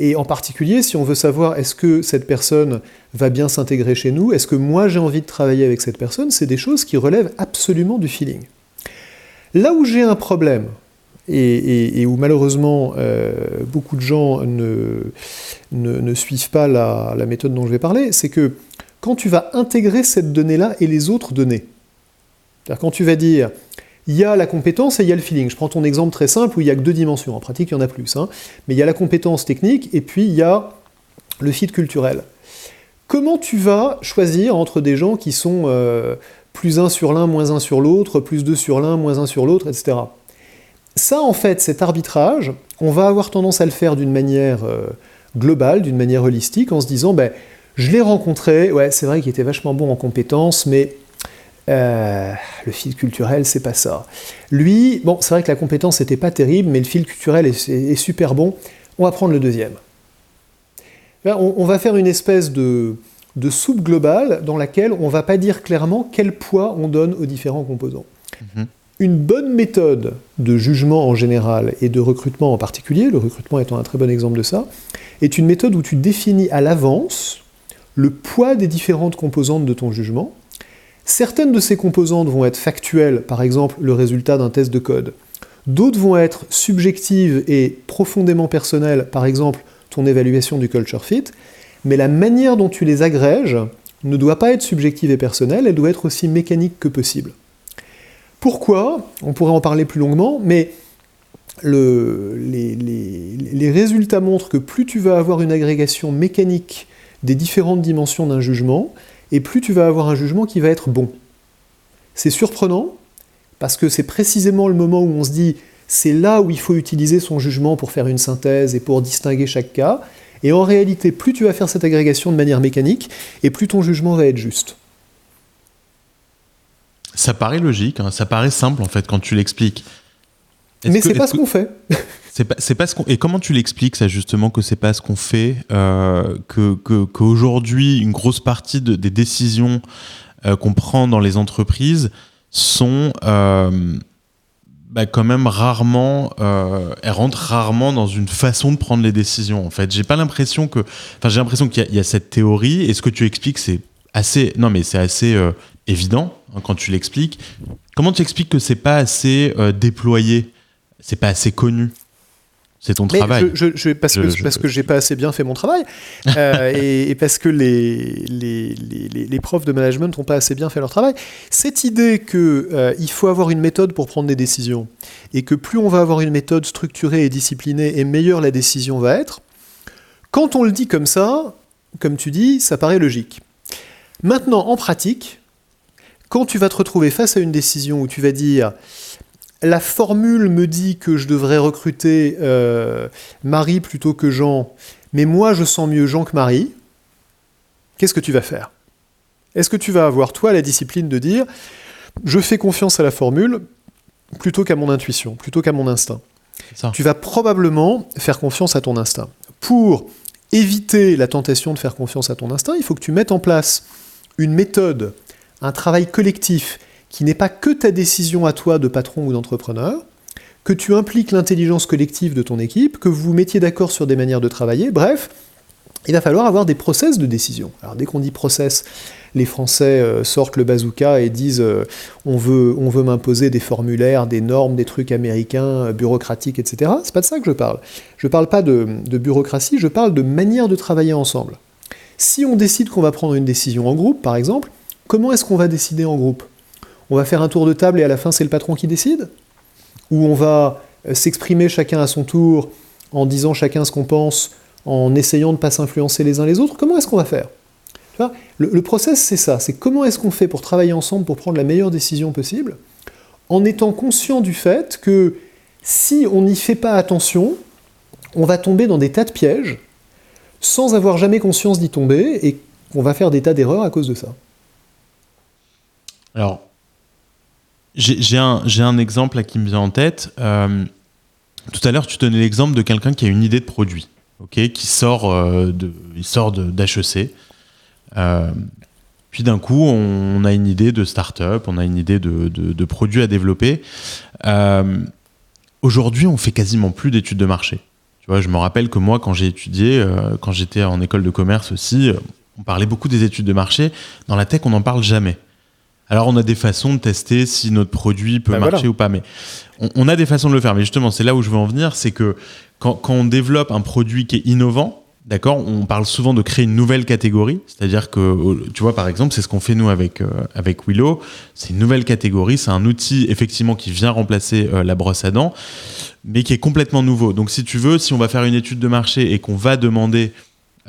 Et en particulier, si on veut savoir est-ce que cette personne va bien s'intégrer chez nous, est-ce que moi j'ai envie de travailler avec cette personne, c'est des choses qui relèvent absolument du feeling. Là où j'ai un problème, et, où malheureusement euh, beaucoup de gens ne, suivent pas la, méthode dont je vais parler, c'est que quand tu vas intégrer cette donnée-là et les autres données, quand tu vas dire il y a la compétence et il y a le feeling. Je prends ton exemple très simple où il n'y a que deux dimensions. En pratique, il y en a plus. Hein. Mais il y a la compétence technique et puis il y a le fit culturel. Comment tu vas choisir entre des gens qui sont euh, plus un sur l'un, moins un sur l'autre, plus deux sur l'un, moins un sur l'autre, etc. Ça, en fait, cet arbitrage, on va avoir tendance à le faire d'une manière euh, globale, d'une manière holistique, en se disant, ben, je l'ai rencontré, ouais, c'est vrai qu'il était vachement bon en compétences, mais euh, le fil culturel, c'est pas ça. Lui, bon, c'est vrai que la compétence n'était pas terrible, mais le fil culturel est, super bon. On va prendre le deuxième. On, va faire une espèce de, soupe globale dans laquelle on va pas dire clairement quel poids on donne aux différents composants. Mhm. Une bonne méthode de jugement en général et de recrutement en particulier, le recrutement étant un très bon exemple de ça, est une méthode où tu définis à l'avance le poids des différentes composantes de ton jugement Certaines de ces composantes vont être factuelles, par exemple le résultat d'un test de code. D'autres vont être subjectives et profondément personnelles, par exemple ton évaluation du culture fit, mais la manière dont tu les agrèges ne doit pas être subjective et personnelle, elle doit être aussi mécanique que possible. Pourquoi On pourrait en parler plus longuement, mais les, résultats montrent que plus tu vas avoir une agrégation mécanique des différentes dimensions d'un jugement, et plus tu vas avoir un jugement qui va être bon. C'est surprenant, parce que c'est précisément le moment où on se dit, c'est là où il faut utiliser son jugement pour faire une synthèse et pour distinguer chaque cas, et en réalité, plus tu vas faire cette agrégation de manière mécanique, et plus ton jugement va être juste. Ça paraît logique, hein. ça paraît simple en fait quand tu l'expliques. Mais c'est pas ce qu'on fait. C'est pas, ce qu'on. Et comment tu l'expliques ça justement que c'est pas ce qu'on fait, euh, que qu'aujourd'hui une grosse partie des décisions euh, qu'on prend dans les entreprises sont euh, bah, quand même rarement, elles rentrent rarement dans une façon de prendre les décisions. En fait, j'ai pas l'impression que, enfin j'ai l'impression qu'il y, a cette théorie et ce que tu expliques c'est assez, non mais c'est assez évident hein, quand tu l'expliques. Comment tu expliques que c'est pas assez déployé, c'est pas assez connu? C'est ton travail. Je, parce, que, parce que j'ai pas assez bien fait mon travail euh, et, parce que les, les, les, profs de management n'ont pas assez bien fait leur travail. Cette idée qu'il euh, faut avoir une méthode pour prendre des décisions et que plus on va avoir une méthode structurée et disciplinée et meilleure la décision va être, quand on le dit comme ça, comme tu dis, ça paraît logique. Maintenant, en pratique, quand tu vas te retrouver face à une décision où tu vas dire la formule me dit que je devrais recruter euh, Marie plutôt que Jean, mais moi je sens mieux Jean que Marie, qu'est-ce que tu vas faire? Est-ce que tu vas avoir, toi, la discipline de dire je fais confiance à la formule plutôt qu'à mon intuition, plutôt qu'à mon instinct? Tu vas probablement faire confiance à ton instinct. Pour éviter la tentation de faire confiance à ton instinct, il faut que tu mettes en place une méthode, un travail collectif qui n'est pas que ta décision à toi de patron ou d'entrepreneur, que tu impliques l'intelligence collective de ton équipe, que vous vous mettiez d'accord sur des manières de travailler, bref, il va falloir avoir des process de décision. Alors dès qu'on dit process, les Français euh, sortent le bazooka et disent euh, on veut, on veut m'imposer des formulaires, des normes, des trucs américains, euh, bureaucratiques, etc. C'est pas de ça que je parle. Je parle pas de, de bureaucratie, je parle de manière de travailler ensemble. Si on décide qu'on va prendre une décision en groupe, par exemple, comment est-ce qu'on va décider en groupe? On va faire un tour de table et à la fin c'est le patron qui décide? Ou on va euh, s'exprimer chacun à son tour en disant chacun ce qu'on pense, en essayant de ne pas s'influencer les uns les autres? Comment est-ce qu'on va faire? Le, le process c'est ça, c'est comment est-ce qu'on fait pour travailler ensemble pour prendre la meilleure décision possible en étant conscient du fait que si on n'y fait pas attention, on va tomber dans des tas de pièges sans avoir jamais conscience d'y tomber et qu'on va faire des tas d'erreurs à cause de ça. Alors, j'ai un, exemple qui me vient en tête. Euh, tout à l'heure, tu donnais l'exemple de quelqu'un qui a une idée de produit, ok, qui sort euh, d'HEC. Euh, puis d'un coup, on, a une idée de start-up, on a une idée de, produit à développer. Aujourd'hui, on fait quasiment plus d'études de marché. Tu vois, je me rappelle que moi, quand j'ai étudié, quand j'étais en école de commerce aussi, on parlait beaucoup des études de marché. Dans la tech, on n'en parle jamais. Alors, on a des façons de tester si notre produit peut ben marcher ou pas, mais on, a des façons de le faire. Mais justement, c'est là où je veux en venir, c'est que quand, quand on développe un produit qui est innovant, D'accord On parle souvent de créer une nouvelle catégorie, c'est-à-dire que, tu vois, par exemple, c'est ce qu'on fait nous avec, euh, avec Willow. C'est une nouvelle catégorie, c'est un outil effectivement qui vient remplacer euh, la brosse à dents, mais qui est complètement nouveau. Donc, si tu veux, si on va faire une étude de marché et qu'on va demander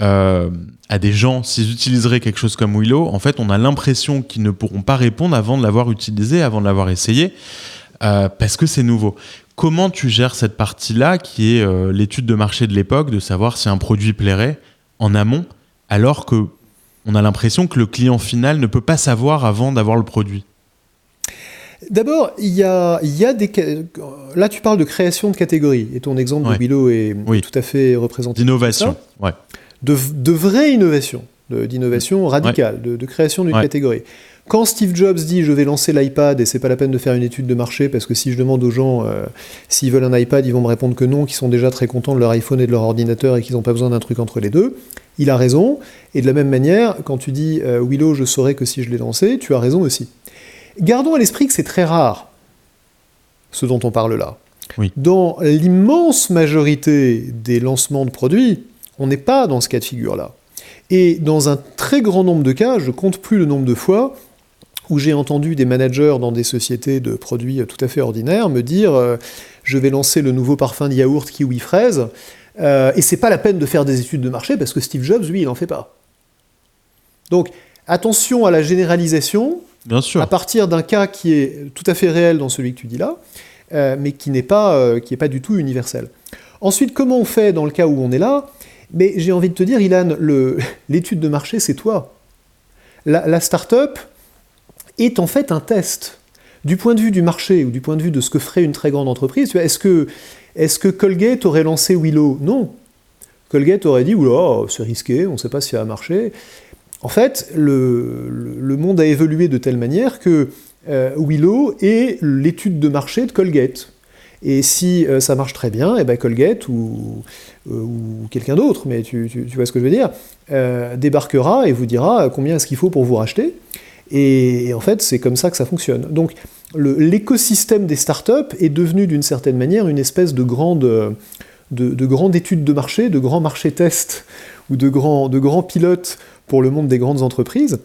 euh, à des gens s'ils utiliseraient quelque chose comme Willow, en fait, on a l'impression qu'ils ne pourront pas répondre avant de l'avoir utilisé, avant de l'avoir essayé, parce que c'est nouveau. Comment tu gères cette partie-là, qui est euh, l'étude de marché de l'époque, de savoir si un produit plairait en amont, alors que on a l'impression que le client final ne peut pas savoir avant d'avoir le produit? D'abord, il y a, des. Là, tu parles de création de catégories, et ton exemple de Willow est, tout à fait représenté. D'innovation, ouais. De, de vraie innovation, d'innovation radicale, de, de, création d'une catégorie. Quand Steve Jobs dit je vais lancer l'iPad et c'est pas la peine de faire une étude de marché parce que si je demande aux gens euh, s'ils veulent un iPad, ils vont me répondre que non, qu'ils sont déjà très contents de leur iPhone et de leur ordinateur et qu'ils n'ont pas besoin d'un truc entre les deux, il a raison. Et de la même manière, quand tu dis euh, Willow, je saurais que si je l'ai lancé, tu as raison aussi. Gardons à l'esprit que c'est très rare ce dont on parle là. Dans l'immense majorité des lancements de produits, on n'est pas dans ce cas de figure-là. Et dans un très grand nombre de cas, je compte plus le nombre de fois où j'ai entendu des managers dans des sociétés de produits tout à fait ordinaires me dire euh, je vais lancer le nouveau parfum de yaourt kiwi fraise euh, et c'est pas la peine de faire des études de marché parce que Steve Jobs lui il n'en fait pas. Donc attention à la généralisation Bien sûr. à partir d'un cas qui est tout à fait réel dans celui que tu dis là, euh, mais qui n'est pas qui est pas du tout universel. Ensuite comment on fait dans le cas où on est là? Mais j'ai envie de te dire Ilan, l'étude de marché c'est toi. La, start-up, est en fait un test. Du point de vue du marché ou du point de vue de ce que ferait une très grande entreprise, est-ce que, Colgate aurait lancé Willow? Non. Colgate aurait dit Oula, c'est risqué, on ne sait pas si ça va marcher. En fait, le, le, monde a évolué de telle manière que euh, Willow est l'étude de marché de Colgate. Et si euh, ça marche très bien, et eh ben Colgate ou, euh, ou quelqu'un d'autre, mais tu, tu, vois ce que je veux dire, débarquera et vous dira combien est-ce qu'il faut pour vous racheter. Et, en fait, c'est comme ça que ça fonctionne. Donc, l'écosystème des startups est devenu d'une certaine manière une espèce de grande, de, étude de marché, de grand marché test ou de de grand pilotes pour le monde des grandes entreprises.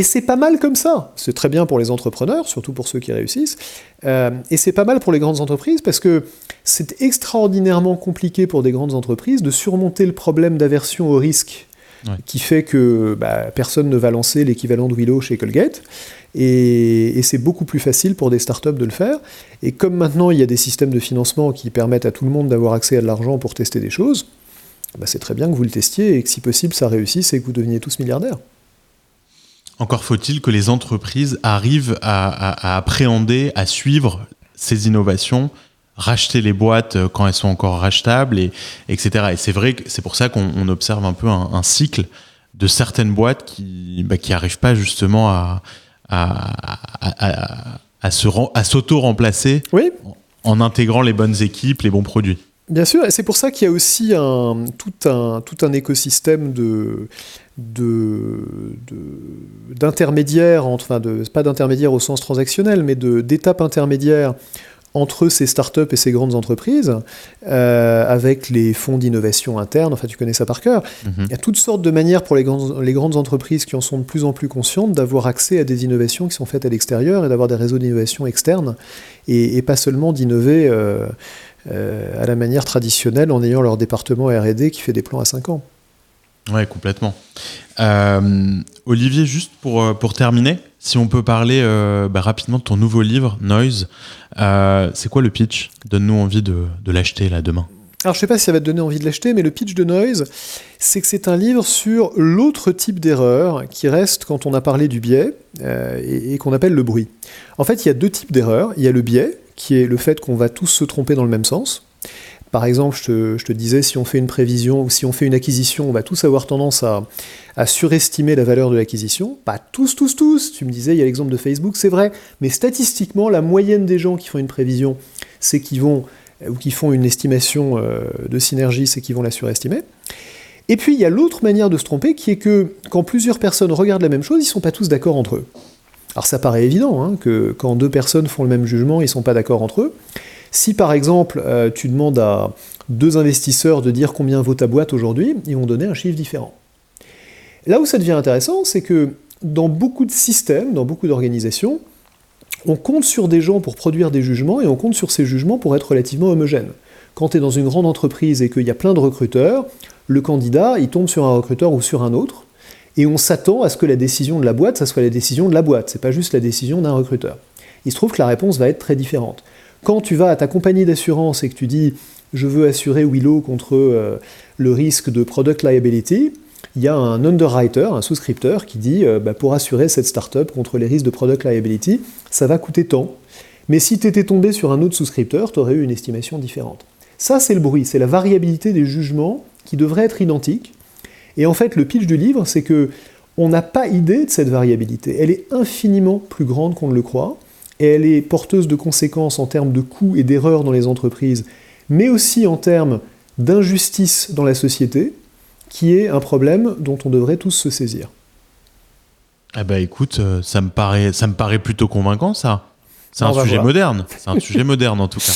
Et c'est pas mal comme ça. C'est très bien pour les entrepreneurs, surtout pour ceux qui réussissent. Euh, et c'est pas mal pour les grandes entreprises parce que c'est extraordinairement compliqué pour des grandes entreprises de surmonter le problème d'aversion au risque qui fait que bah, personne ne va lancer l'équivalent de Willow chez Colgate. Et, c'est beaucoup plus facile pour des startups de le faire. Et comme maintenant il y a des systèmes de financement qui permettent à tout le monde d'avoir accès à de l'argent pour tester des choses, bah, c'est très bien que vous le testiez et que si possible ça réussisse et que vous deveniez tous milliardaires. Encore faut-il que les entreprises arrivent à appréhender, à suivre ces innovations racheter les boîtes euh, quand elles sont encore rachetables, et, etc. Et c'est vrai que c'est pour ça qu'on observe un peu un, cycle de certaines boîtes qui bah, qui n'arrivent pas justement à, à, à, s'auto-remplacer oui. en intégrant les bonnes équipes, les bons produits. Bien sûr, et c'est pour ça qu'il y a aussi un, tout, un, tout un écosystème de, d'intermédiaires, de, enfin de, pas d'intermédiaires au sens transactionnel, mais d'étapes intermédiaires entre ces startups et ces grandes entreprises, euh, avec les fonds d'innovation interne, enfin tu connais ça par cœur. Mhm. Il y a toutes sortes de manières pour les, les, grandes entreprises qui en sont de plus en plus conscientes d'avoir accès à des innovations qui sont faites à l'extérieur et d'avoir des réseaux d'innovation externes, et, pas seulement d'innover euh, euh, à la manière traditionnelle en ayant leur département RD qui fait des plans à 5 ans. Ouais, complètement. Olivier, juste pour, pour terminer, si on peut parler euh, bah, rapidement de ton nouveau livre, Noise, euh, c'est quoi le pitch? Donne-nous envie de, l'acheter là demain. Alors je sais pas si ça va te donner envie de l'acheter, mais le pitch de Noise, c'est que c'est un livre sur l'autre type d'erreur qui reste quand on a parlé du biais euh, et, qu'on appelle le bruit. En fait, il y a deux types d'erreurs. Il y a le biais, qui est le fait qu'on va tous se tromper dans le même sens. Par exemple, je te, disais, si on fait une prévision ou si on fait une acquisition, on va tous avoir tendance à, surestimer la valeur de l'acquisition. Pas tous, tous, tous. Tu me disais, il y a l'exemple de Facebook, c'est vrai. Mais statistiquement, la moyenne des gens qui font une prévision, c'est qu'ils vont, ou qui font une estimation euh, de synergie, c'est qu'ils vont la surestimer. Et puis, il y a l'autre manière de se tromper, qui est que quand plusieurs personnes regardent la même chose, ils ne sont pas tous d'accord entre eux. Alors ça paraît évident, hein, que quand deux personnes font le même jugement, ils ne sont pas d'accord entre eux. Si par exemple euh, tu demandes à deux investisseurs de dire combien vaut ta boîte aujourd'hui, ils vont donner un chiffre différent. Là où ça devient intéressant, c'est que dans beaucoup de systèmes, dans beaucoup d'organisations, on compte sur des gens pour produire des jugements et on compte sur ces jugements pour être relativement homogènes. Quand tu es dans une grande entreprise et qu'il y a plein de recruteurs, le candidat, il tombe sur un recruteur ou sur un autre, et on s'attend à ce que la décision de la boîte, ça soit la décision de la boîte, c'est pas juste la décision d'un recruteur. Il se trouve que la réponse va être très différente. Quand tu vas à ta compagnie d'assurance et que tu dis je veux assurer Willow contre euh, le risque de product liability, il y a un underwriter, un souscripteur, qui dit euh, bah, pour assurer cette startup contre les risques de product liability, ça va coûter tant. Mais si tu étais tombé sur un autre souscripteur, tu aurais eu une estimation différente. Ça, c'est le bruit, c'est la variabilité des jugements qui devrait être identique. Et en fait, le pitch du livre, c'est que on n'a pas idée de cette variabilité. Elle est infiniment plus grande qu'on ne le croit et elle est porteuse de conséquences en termes de coûts et d'erreurs dans les entreprises, mais aussi en termes d'injustice dans la société, qui est un problème dont on devrait tous se saisir. Eh ben écoute, euh, ça me paraît, ça me paraît plutôt convaincant ça. C'est un sujet moderne. C'est un sujet moderne en tout cas.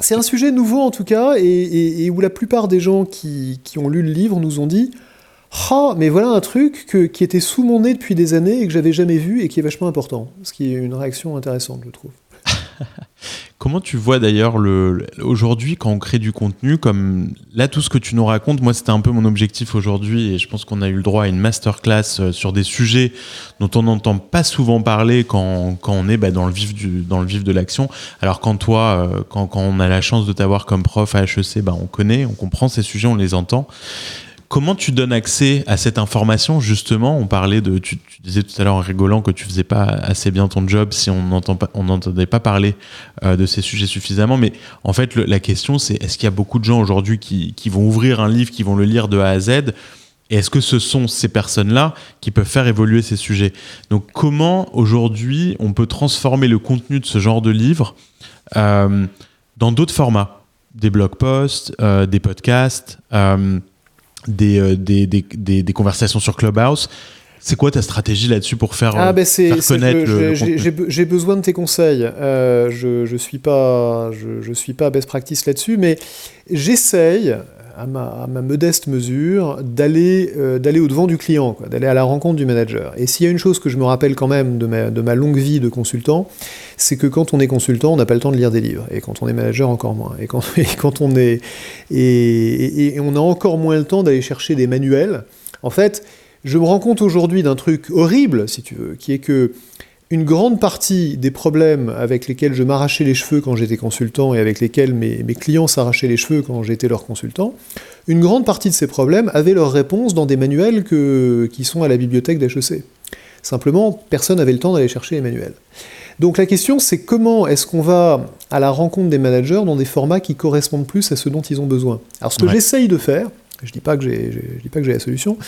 C'est un sujet nouveau en tout cas, et, où la plupart des gens qui, qui, ont lu le livre nous ont dit ah, mais voilà un truc qui était sous mon nez depuis des années et que j'avais jamais vu et qui est vachement important. Ce qui est une réaction intéressante, je trouve. Comment tu vois d'ailleurs le, aujourd'hui quand on crée du contenu comme là tout ce que tu nous racontes moi c'était un peu mon objectif aujourd'hui et je pense qu'on a eu le droit à une masterclass euh, sur des sujets dont on n'entend pas souvent parler quand, on est bah, dans le vif de l'action alors quand toi euh, quand, quand, on a la chance de t'avoir comme prof à HEC bah, on connaît on comprend ces sujets on les entend Comment tu donnes accès à cette information justement? On parlait de, tu, disais tout à l'heure en rigolant que tu faisais pas assez bien ton job si on n'entendait pas parler euh, de ces sujets suffisamment. Mais en fait, la question c'est est-ce qu'il y a beaucoup de gens aujourd'hui qui, vont ouvrir un livre, qui vont le lire de A à Z? Et est-ce que ce sont ces personnes-là qui peuvent faire évoluer ces sujets? Donc comment aujourd'hui on peut transformer le contenu de ce genre de livre euh, dans d'autres formats? Des blog posts, euh, des podcasts des, des, des, des, conversations sur Clubhouse. C'est quoi ta stratégie là-dessus pour faire, ah, ben connaître le, J'ai besoin de tes conseils. Euh, je ne suis, pas, je, je, suis pas best practice là-dessus, mais j'essaye, à ma, modeste mesure, d'aller euh, au-devant du client, d'aller à la rencontre du manager. Et s'il y a une chose que je me rappelle quand même de ma, longue vie de consultant, c'est que quand on est consultant, on n'a pas le temps de lire des livres, et quand on est manager, encore moins. Et quand, on est... Et, on a encore moins le temps d'aller chercher des manuels. En fait, je me rends compte aujourd'hui d'un truc horrible, si tu veux, qui est que une grande partie des problèmes avec lesquels je m'arrachais les cheveux quand j'étais consultant et avec lesquels mes, clients s'arrachaient les cheveux quand j'étais leur consultant, une grande partie de ces problèmes avaient leur réponse dans des manuels qui sont à la bibliothèque d'HEC. Simplement, personne n'avait le temps d'aller chercher les manuels. Donc la question, c'est comment est-ce qu'on va à la rencontre des managers dans des formats qui correspondent plus à ce dont ils ont besoin. Alors ce que j'essaye de faire, je ne dis pas que j'ai la solution,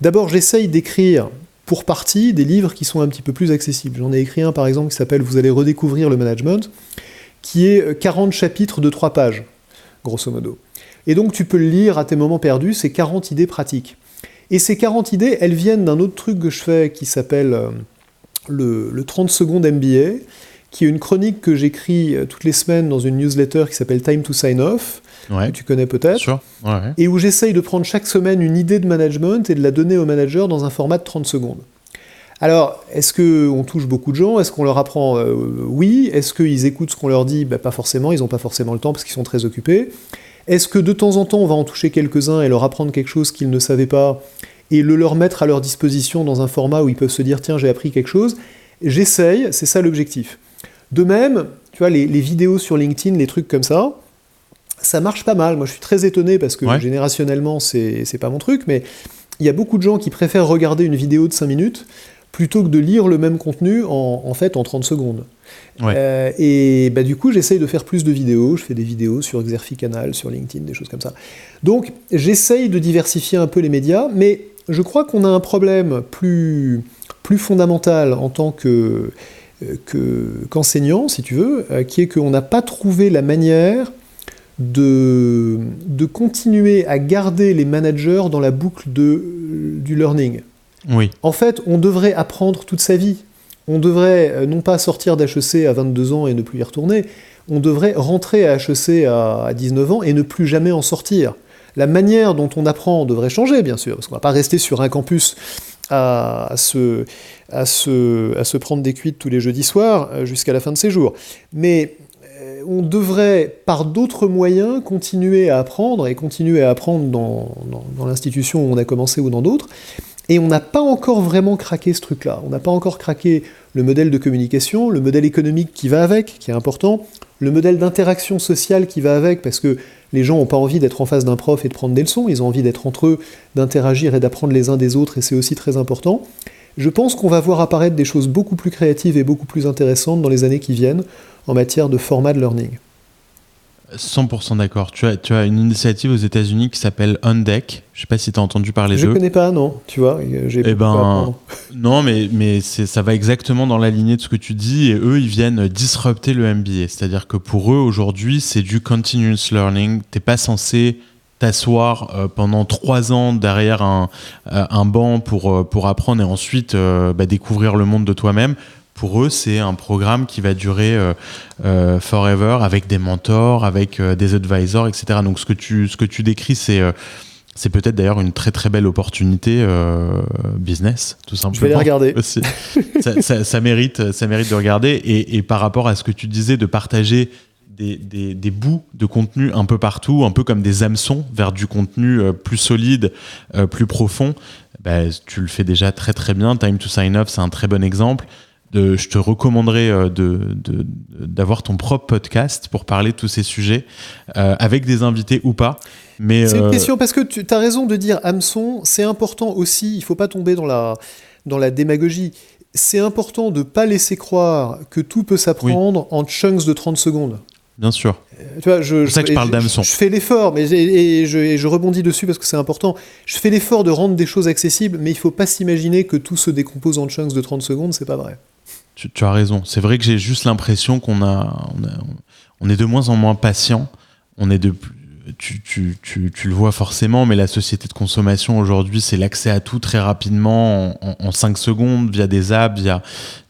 d'abord j'essaye d'écrire pour partie des livres qui sont un petit peu plus accessibles. J'en ai écrit un par exemple qui s'appelle Vous allez redécouvrir le management, qui est 40 chapitres de 3 pages, grosso modo. Et donc tu peux le lire à tes moments perdus, c'est 40 idées pratiques. Et ces 40 idées, elles viennent d'un autre truc que je fais qui s'appelle euh, le, le, 30 secondes MBA, qui est une chronique que j'écris euh, toutes les semaines dans une newsletter qui s'appelle Time to Sign Off, Ouais. que tu connais peut-être. Ouais, et où j'essaye de prendre chaque semaine une idée de management et de la donner au manager dans un format de 30 secondes. Alors, est-ce qu'on touche beaucoup de gens? Est-ce qu'on leur apprend euh, Oui? Est-ce qu'ils écoutent ce qu'on leur dit? Ben, Pas forcément, ils n'ont pas forcément le temps parce qu'ils sont très occupés. Est-ce que de temps en temps, on va en toucher quelques-uns et leur apprendre quelque chose qu'ils ne savaient pas et le leur mettre à leur disposition dans un format où ils peuvent se dire tiens, j'ai appris quelque chose? J'essaye, c'est ça l'objectif. De même, tu vois, les, les vidéos sur LinkedIn, les trucs comme ça, ça marche pas mal. Moi, je suis très étonné parce que Ouais. générationnellement, c'est pas mon truc, mais il y a beaucoup de gens qui préfèrent regarder une vidéo de 5 minutes plutôt que de lire le même contenu en, en fait en 30 secondes. Ouais. Euh, et bah, du coup, j'essaye de faire plus de vidéos. Je fais des vidéos sur Exerfi Canal, sur LinkedIn, des choses comme ça. Donc, j'essaye de diversifier un peu les médias, mais je crois qu'on a un problème plus, plus fondamental en tant que que- qu'enseignant, si tu veux, euh, qui est qu'on n'a pas trouvé la manière de, de continuer à garder les managers dans la boucle de, du learning. Oui. En fait, on devrait apprendre toute sa vie. On devrait euh, non pas sortir d'HEC à 22 ans et ne plus y retourner, on devrait rentrer à HEC à 19 ans et ne plus jamais en sortir. La manière dont on apprend devrait changer, bien sûr, parce qu'on ne va pas rester sur un campus à, se, à, se, à se prendre des cuites tous les jeudis soirs euh, jusqu'à la fin de ses jours. Mais euh, on devrait, par d'autres moyens, continuer à apprendre et continuer à apprendre dans, dans, dans l'institution où on a commencé ou dans d'autres. Et on n'a pas encore vraiment craqué ce truc-là. On n'a pas encore craqué le modèle de communication, le modèle économique qui va avec, qui est important, le modèle d'interaction sociale qui va avec, parce que les gens n'ont pas envie d'être en face d'un prof et de prendre des leçons, ils ont envie d'être entre eux, d'interagir et d'apprendre les uns des autres, et c'est aussi très important. Je pense qu'on va voir apparaître des choses beaucoup plus créatives et beaucoup plus intéressantes dans les années qui viennent en matière de format de learning. 100% d'accord. Tu as, tu as une initiative aux États-Unis qui s'appelle On Deck. Je sais pas si tu as entendu parler Je d'eux. connais pas, non, tu vois, j'ai Eh ben. Non, mais, mais ça va exactement dans la lignée de ce que tu dis. Et eux, ils viennent disrupter le MBA. C'est-à-dire que pour eux, aujourd'hui, c'est du continuous learning. T'es pas censé t'asseoir euh, pendant trois ans derrière un, euh, un banc pour, euh, pour apprendre et ensuite euh, bah, découvrir le monde de toi-même. Pour eux, c'est un programme qui va durer euh, euh, forever avec des mentors, avec euh, des advisors, etc. Donc ce que tu, ce que tu décris, c'est c'est peut-être d'ailleurs une très très belle opportunité euh, business, tout simplement. Je vais les regarder. ça, ça- ça mérite, ça mérite de regarder. Et, et par rapport à ce que tu disais, de partager des, des- des bouts de contenu un peu partout, un peu comme des hameçons vers du contenu plus solide, plus profond, bah, tu le fais déjà très très bien. Time to Sign Off, c'est un très bon exemple. De, je te recommanderais euh, de- de- d'avoir ton propre podcast pour parler de tous ces sujets, euh, avec des invités ou pas. Mais C'est une euh, question parce que tu as raison de dire hameçon, c'est important aussi, il faut pas tomber dans la, dans la démagogie. C'est important de pas laisser croire que tout peut s'apprendre en chunks de 30 secondes. bien sûr. Euh, Tu vois, je, ça que je parle d'hameçon. Je, je fais l'effort, mais et, et je, et je rebondis dessus parce que c'est important. Je fais l'effort de rendre des choses accessibles, mais il faut pas s'imaginer que tout se décompose en chunks de 30 secondes, c'est pas vrai. Tu, as raison. C'est vrai que j'ai juste l'impression qu'on a, on est de moins en moins patient. On est de tu, tu, tu, le vois forcément, mais la société de consommation aujourd'hui, c'est l'accès à tout très rapidement, en, 5 secondes, via des apps, via,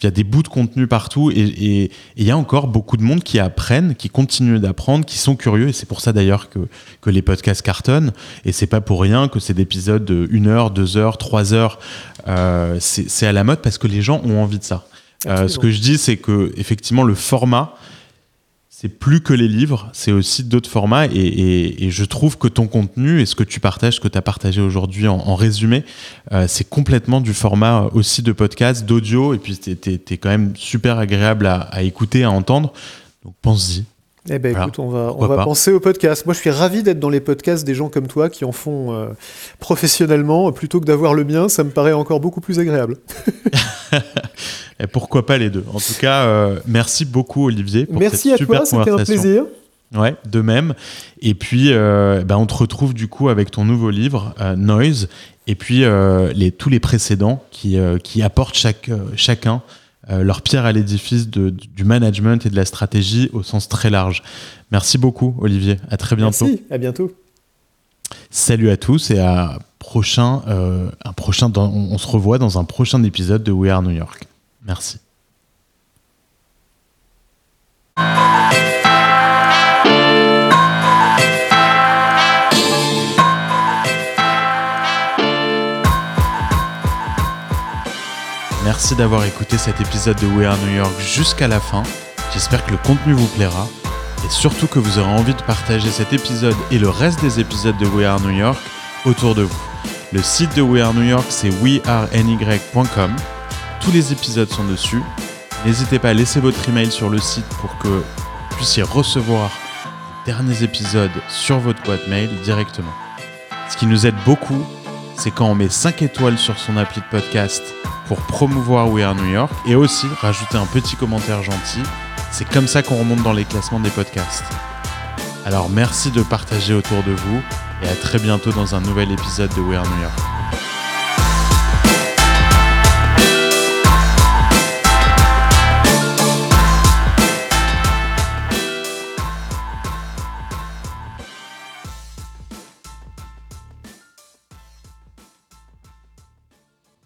des bouts de contenu partout. Et il y a encore beaucoup de monde qui apprennent, qui continuent d'apprendre, qui sont curieux. Et c'est pour ça d'ailleurs que, les podcasts cartonnent. Et c'est pas pour rien que c'est d'épisodes de 1 heure, 2 heures, 3 heures. Euh, c'est à la mode parce que les gens ont envie de ça. Euh, ce que je dis, c'est que effectivement, le format, c'est plus que les livres, c'est aussi d'autres formats. Et, et- et je trouve que ton contenu et ce que tu partages, ce que tu as partagé aujourd'hui en, en résumé, euh, c'est complètement du format aussi de podcast, d'audio. Et puis, tu es, quand même super agréable à, à écouter, à entendre. Donc, pense-y. Eh ben Voilà. écoute, on va, on va penser au podcast. Moi, je suis ravi d'être dans les podcasts des gens comme toi qui en font euh, professionnellement plutôt que d'avoir le mien. Ça me paraît encore beaucoup plus agréable. Et pourquoi pas les deux En tout cas, euh, merci beaucoup, Olivier. Pour Merci cette à super toi, c'était un plaisir. Ouais, de même. Et puis, euh, bah, on te retrouve du coup avec ton nouveau livre, euh, Noise, et puis les, tous les précédents qui, qui apportent chaque, chacun euh, leur pierre à l'édifice du management et de la stratégie au sens très large. Merci beaucoup, Olivier. À très bientôt. Merci, à bientôt. Salut à tous et à prochain, euh, un prochain dans- on on se revoit dans un prochain épisode de We Are New York. Merci. Merci d'avoir écouté cet épisode de We Are New York jusqu'à la fin. J'espère que le contenu vous plaira et surtout que vous aurez envie de partager cet épisode et le reste des épisodes de We Are New York autour de vous. Le site de We Are New York, c'est weareny.com. Tous les épisodes sont dessus. N'hésitez pas à laisser votre email sur le site pour que vous puissiez recevoir les derniers épisodes sur votre boîte mail directement. Ce qui nous aide beaucoup, c'est quand on met 5 étoiles sur son appli de podcast pour promouvoir We Are New York et aussi rajouter un petit commentaire gentil. C'est comme ça qu'on remonte dans les classements des podcasts. Alors merci de partager autour de vous et à très bientôt dans un nouvel épisode de We Are New York.